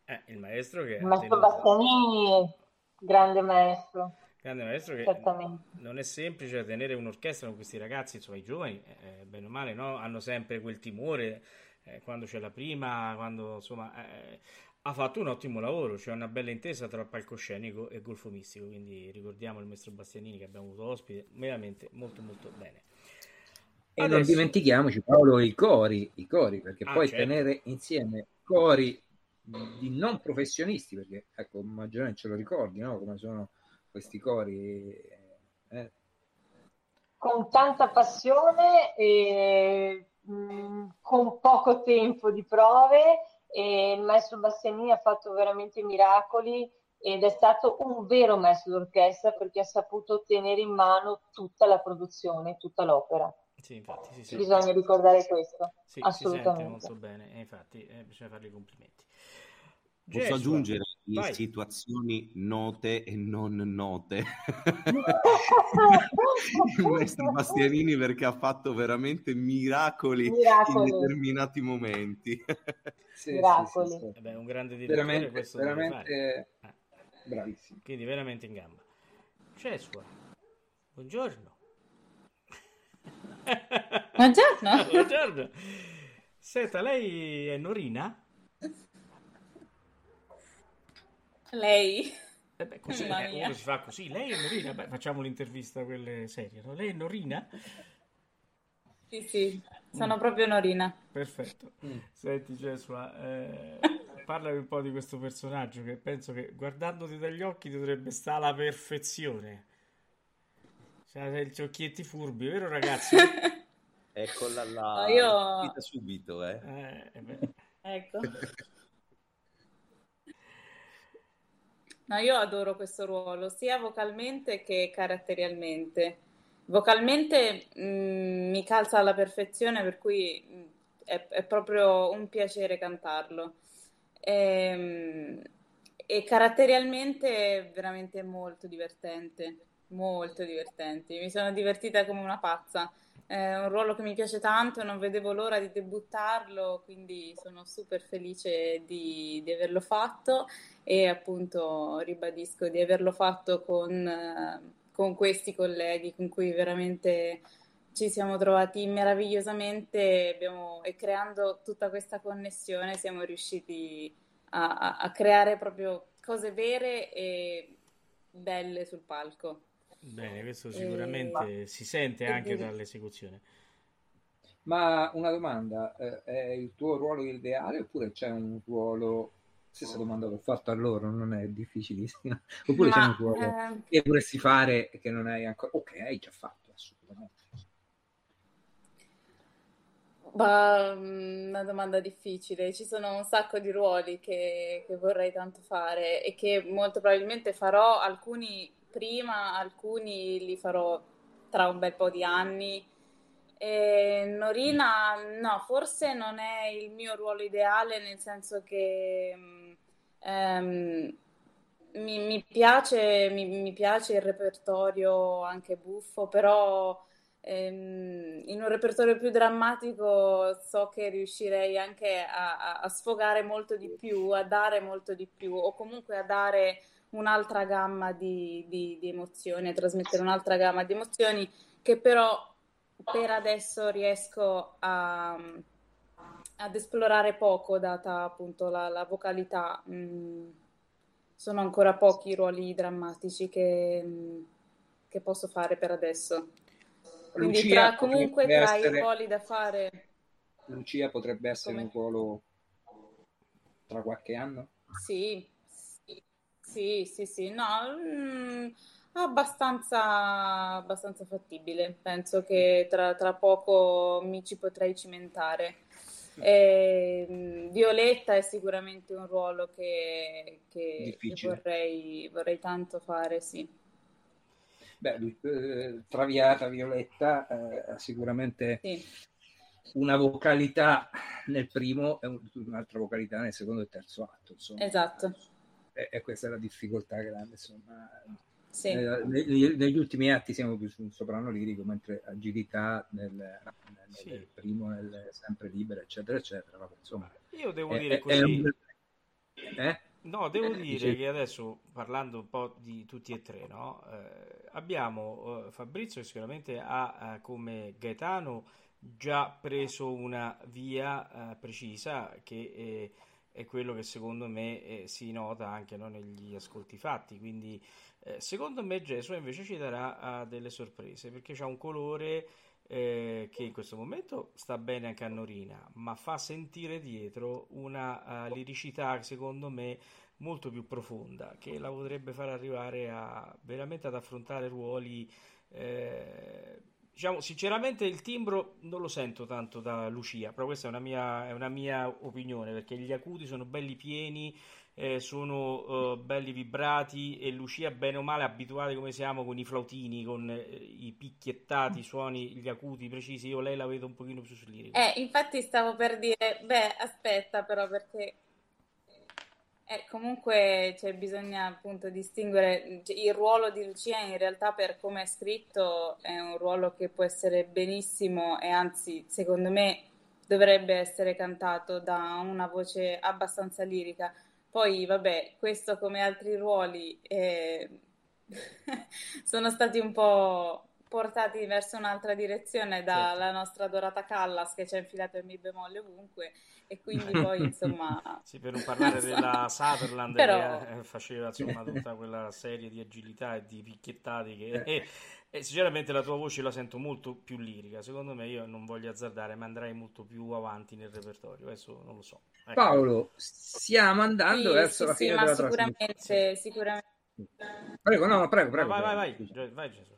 Eh, il maestro che... Maestro tenuto... Bastianini, grande maestro. Grande maestro che non è semplice tenere un'orchestra con questi ragazzi, insomma i giovani, eh, bene o male, no? hanno sempre quel timore eh, quando c'è la prima, quando insomma eh, ha fatto un ottimo lavoro, c'è una bella intesa tra palcoscenico e golfo mistico, quindi ricordiamo il maestro Bastianini che abbiamo avuto ospite, veramente molto molto bene. E Adesso... non dimentichiamoci Paolo i cori, i cori perché ah, poi certo. tenere insieme cori di non professionisti, perché ecco, maggiormente ce lo ricordi, no? come sono questi cori. Eh. Con tanta passione e mh, mm, con poco tempo di prove il maestro Bastianini ha fatto veramente miracoli ed è stato un vero maestro d'orchestra perché ha saputo tenere in mano tutta la produzione, tutta l'opera. Sì, infatti, sì, Bisogna ricordare questo. Sì, assolutamente. molto bene, e infatti eh, bisogna fargli complimenti. Posso Gesù, aggiungere in vai. situazioni note e non note il maestro Bastianini perché ha fatto veramente miracoli, miracoli. in determinati momenti. sì, miracoli. Sì, sì, sì. Vabbè, un grande direttore veramente, questo veramente eh. bravissimo. Quindi veramente in gamba. Gesù, buongiorno. Buongiorno. buongiorno. Senta, lei è Norina? Lei. Eh beh, così eh, uno si fa così. Lei è Norina? Beh, facciamo l'intervista quelle serie. No? Lei è Norina? Sì, sì, sono mm. proprio Norina. Perfetto. Mm. Senti, Gesua, eh, parlami un po' di questo personaggio che penso che guardandoti dagli occhi dovrebbe stare alla perfezione. Cioè, gli occhietti furbi, vero ragazzi? Eccola là, no, io... subito, eh. eh ecco. No, io adoro questo ruolo, sia vocalmente che caratterialmente. Vocalmente mh, mm, mi calza alla perfezione, per cui mm, è, è, proprio un piacere cantarlo. E, ehm, e caratterialmente è veramente molto divertente, molto divertente. Mi sono divertita come una pazza. È un ruolo che mi piace tanto, non vedevo l'ora di debuttarlo, quindi sono super felice di, di averlo fatto e appunto ribadisco di averlo fatto con, con questi colleghi con cui veramente ci siamo trovati meravigliosamente abbiamo, e creando tutta questa connessione siamo riusciti a, a, a creare proprio cose vere e belle sul palco. Bene, questo sicuramente e... si sente anche dall'esecuzione. Ma una domanda, eh, è il tuo ruolo ideale oppure c'è un ruolo Stessa domanda che ho fatto a loro, non è difficilissima. Oppure Ma, c'è un ruolo eh... che vorresti fare e che non hai ancora... Ok, hai già fatto, assolutamente. Bah, mm, una domanda difficile. Ci sono un sacco di ruoli che, che, vorrei tanto fare e che molto probabilmente farò, alcuni prima, alcuni li farò tra un bel po' di anni. Eh, Norina, no, forse non è il mio ruolo ideale, nel senso che ehm, mi, mi, piace, mi, mi, piace, il repertorio anche buffo, però ehm, in un repertorio più drammatico so che riuscirei anche a, a, a sfogare molto di più, a dare molto di più, o comunque a dare un'altra gamma di, di, di emozioni, trasmettere un'altra gamma di emozioni che però per adesso riesco a, ad esplorare poco, data appunto la, la vocalità. Mm, sono ancora pochi i ruoli drammatici che, che posso fare per adesso. Quindi Lucia tra, comunque tra essere... i ruoli da fare... Lucia potrebbe essere Come? un ruolo tra qualche anno? Sì, sì, sì, sì. no, mm, abbastanza, abbastanza fattibile. Penso che tra, tra poco mi ci potrei cimentare. E, mm, Violetta è sicuramente un ruolo che, che, che vorrei, vorrei tanto fare, sì. Beh, eh, Traviata, Violetta, eh, sicuramente sì. una vocalità nel primo e un'altra vocalità nel secondo e terzo atto. Insomma. Esatto. E, e, questa è la difficoltà grande. Insomma. Sì. Eh, negli, negli, ultimi atti siamo più su un soprano lirico, mentre agilità nel, nel, sì. nel primo, nel sempre libero, eccetera, eccetera. Vabbè, insomma, Io devo è, dire così. Un... eh? No, devo eh, dire che adesso parlando un po' di tutti e tre, no? eh, abbiamo eh, Fabrizio che sicuramente ha eh, come Gaetano già preso una via eh, precisa che eh, è quello che secondo me si nota anche no, negli ascolti fatti. Quindi secondo me Gesù invece ci darà delle sorprese perché c'ha un colore eh, che in questo momento sta bene anche a Norina, ma fa sentire dietro una uh, liricità secondo me molto più profonda che la potrebbe far arrivare a veramente ad affrontare ruoli. Eh, diciamo, sinceramente il timbro non lo sento tanto da Lucia, però questa è una mia, è una mia opinione perché gli acuti sono belli pieni eh, sono uh, belli vibrati e Lucia bene o male abituati come siamo con i flautini, con eh, i picchiettati, i suoni, gli acuti precisi, io lei la vedo un pochino più sul lirico. Eh, infatti stavo per dire, beh, aspetta però perché eh, comunque cioè, bisogna appunto distinguere cioè, il ruolo di Lucia in realtà per come è scritto è un ruolo che può essere benissimo e anzi secondo me dovrebbe essere cantato da una voce abbastanza lirica. Poi, vabbè, questo come altri ruoli eh, sono stati un po' portati verso un'altra direzione dalla certo. nostra adorata Callas che ci ha infilato il mi bemolle ovunque e quindi poi insomma sì per non parlare della Sutherland Però... che eh, faceva insomma tutta quella serie di agilità e di picchiettati che eh. E sinceramente la tua voce la sento molto più lirica. Secondo me io non voglio azzardare, ma andrei molto più avanti nel repertorio. Adesso non lo so. Ecco. Paolo, stiamo andando sì, verso sì, la fine sì, della sicuramente, sicuramente. Prego, no, prego, prego. No, vai, vai, vai, vai, Gesù.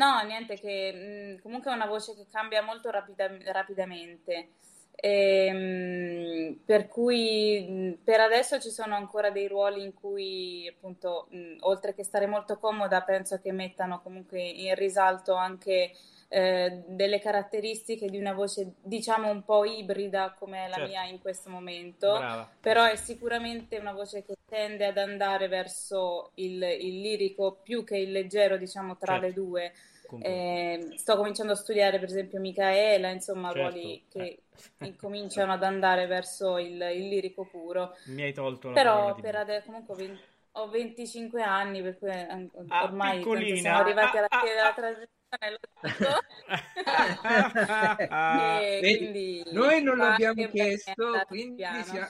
No, niente, che mh, comunque è una voce che cambia molto rapida- rapidamente. Ehm, per cui per adesso ci sono ancora dei ruoli in cui appunto mh, oltre che stare molto comoda penso che mettano comunque in risalto anche eh, delle caratteristiche di una voce diciamo un po' ibrida come la certo. mia in questo momento Brava. però è sicuramente una voce che tende ad andare verso il, il lirico più che il leggero diciamo tra certo. le due eh, sto cominciando a studiare per esempio Micaela, insomma, certo. ruoli che eh. incominciano ad andare verso il, il, lirico puro. Mi hai tolto la Però per adesso comunque ho 25 anni, per cui ah, ormai siamo arrivati alla fine ah, della trasmissione. quindi noi non l'abbiamo chiesto, quindi siamo,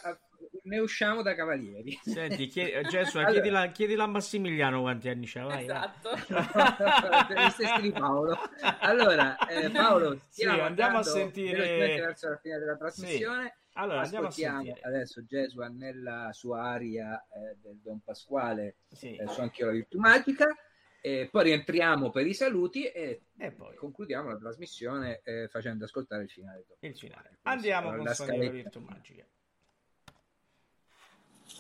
ne usciamo da cavalieri. Senti, chiedi, eh, Gesù, allora... chiedila, chiedila, a Massimiliano quanti anni c'ha, vai. Esatto. di Paolo. Allora, eh, Paolo, sì, andiamo a sentire... verso la fine della trasmissione. Sì. Allora, andiamo a sentire. adesso Gesù nella sua aria eh, del Don Pasquale, sì. eh, su Anche la virtù magica. E poi rientriamo per i saluti e, e poi concludiamo la trasmissione eh, facendo ascoltare il finale. Il finale. Andiamo con la virtù magica.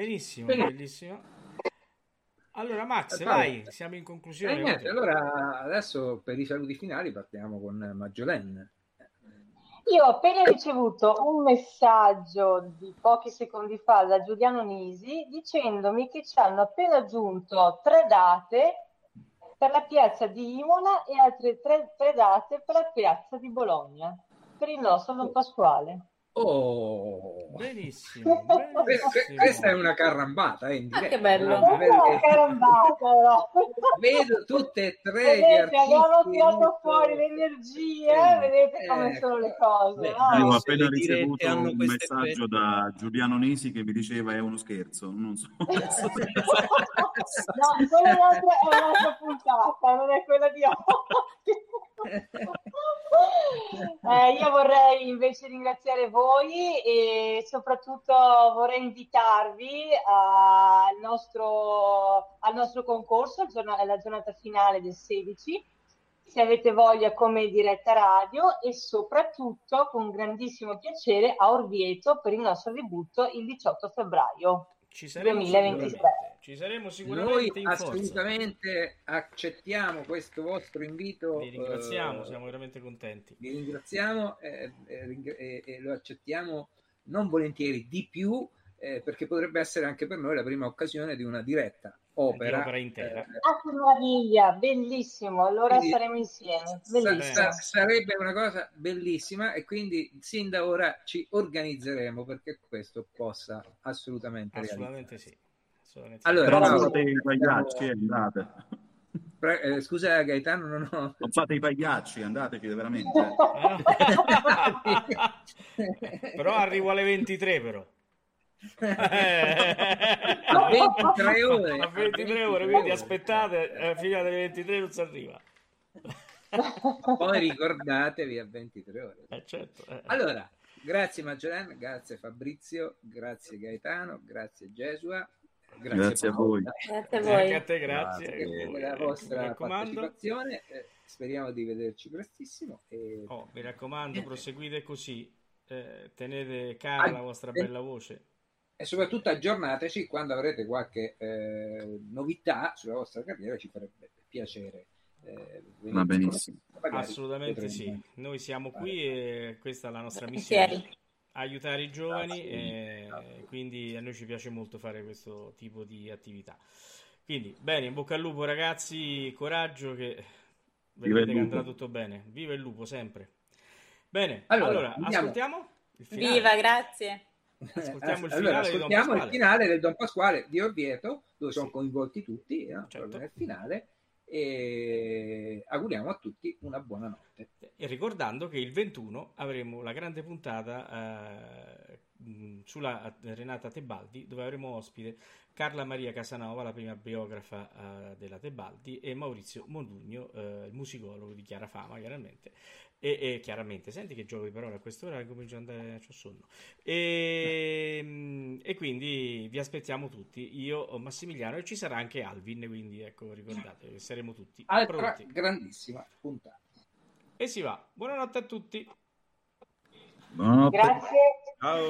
Benissimo, Benissimo. bellissimo. Allora Max, allora, vai, siamo in conclusione. Eh, niente, allora adesso per i saluti finali partiamo con Maggiolene. Io ho appena ricevuto un messaggio di pochi secondi fa da Giuliano Nisi dicendomi che ci hanno appena aggiunto tre date per la piazza di Imola e altre tre, tre date per la piazza di Bologna per il nostro Don Pasquale. Oh, benissimo, benissimo. Questa è una carambata, eh, ah, che bello. No. Vedo tutte e tre. Vedete, abbiamo tirato fuori le energie, eh, vedete come sono le cose. Beh, no? Io ho appena ricevuto un messaggio da Giuliano Nisi che mi diceva è uno scherzo, non so. no, quella è un'altra puntata, non è quella di oggi. eh, io vorrei invece ringraziare voi e soprattutto vorrei invitarvi al nostro, al nostro concorso, alla giornata finale del 16, se avete voglia come diretta radio e soprattutto con grandissimo piacere a Orvieto per il nostro debutto il 18 febbraio ci saremo 2023. Sicuramente. Ci saremo sicuramente Noi assolutamente accettiamo questo vostro invito. Vi ringraziamo, eh, siamo veramente contenti. Vi ringraziamo e eh, eh, eh, lo accettiamo non volentieri di più eh, perché potrebbe essere anche per noi la prima occasione di una diretta opera, opera intera. Eh, ah, che meraviglia, bellissimo. Allora quindi, saremo insieme. Sa- sarebbe una cosa bellissima e quindi sin da ora ci organizzeremo perché questo possa assolutamente Assolutamente sì. Assolutamente allora, Però no, fate i pagliacci e andate. Pre- eh, scusa Gaetano, non ho... Non fate i pagliacci, andateci veramente. però arrivo alle 23 però. a 23 ore. A 23 ore quindi aspettate eh, fino alle 23 non si arriva. Poi ricordatevi a 23 ore. Eh, certo, eh. allora grazie Maggiorena grazie Fabrizio grazie Gaetano grazie Gesua grazie, grazie a voi. Grazie a voi. anche a te grazie, grazie per la vostra partecipazione eh, speriamo di vederci prestissimo e... oh, mi raccomando proseguite così eh, tenete cara la vostra bella voce e soprattutto aggiornateci quando avrete qualche eh, novità sulla vostra carriera, ci farebbe piacere. Eh, Va benissimo. Assolutamente sì, noi siamo qui e questa è la nostra missione. Aiutare i giovani e quindi a noi ci piace molto fare questo tipo di attività. Quindi, bene, in bocca al lupo ragazzi, coraggio che vedete che andrà tutto bene. Viva il lupo sempre. Bene, allora, allora ascoltiamo. Viva, grazie. Ascoltiamo, il, allora, finale ascoltiamo il finale del Don Pasquale di Orvieto, dove sono coinvolti tutti no? certo. nel finale. E auguriamo a tutti una buona notte. E ricordando che il 21 avremo la grande puntata eh, sulla Renata Tebaldi, dove avremo ospite Carla Maria Casanova, la prima biografa eh, della Tebaldi, e Maurizio Mondugno, eh, il musicologo di chiara fama, chiaramente, e, e, chiaramente, senti che gioco di parole a quest'ora comincio ad andare, c'ho sonno. E, e, quindi vi aspettiamo tutti, io, Massimiliano, e ci sarà anche Alvin, quindi ecco, ricordate che saremo tutti Altra pronti. grandissima puntata. E si va. Buonanotte a tutti. Buonanotte. Grazie. Ciao.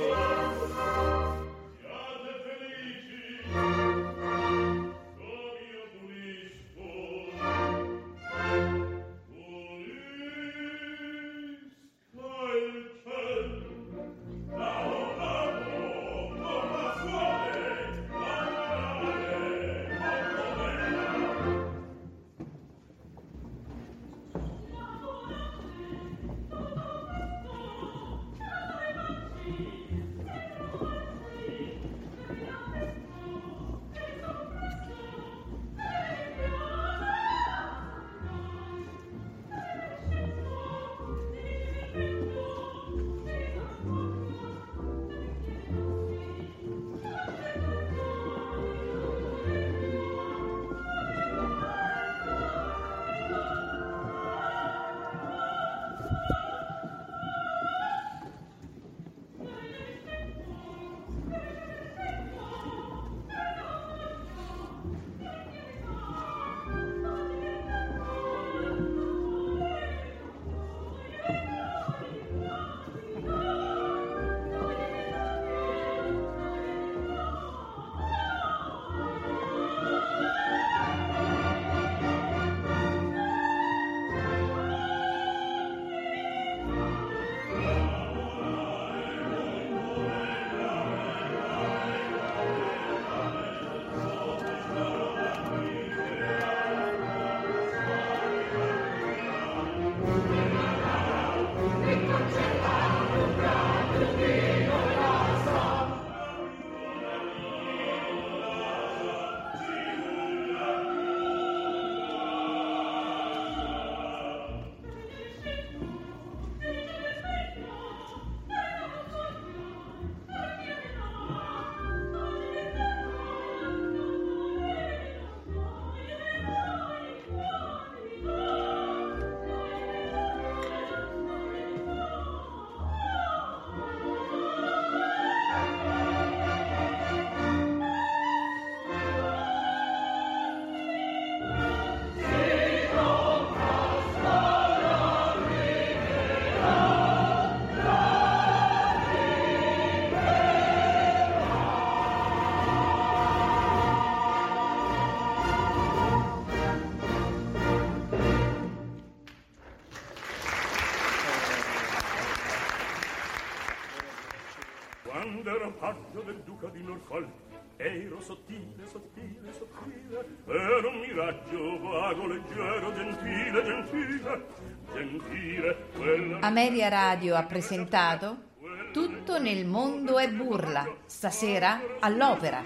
di norcol. Ero sottile, sottile, sottile era un miraggio vago, leggero, gentile, gentile gentile quella... Ameria Radio ha presentato Tutto nel mondo è burla. Stasera all'opera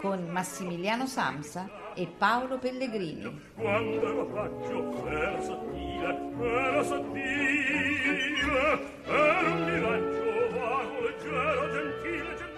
con Massimiliano Samsa e Paolo Pellegrini. Quando lo faccio era sottile, era sottile era un miraggio vago, leggero, gentile, gentile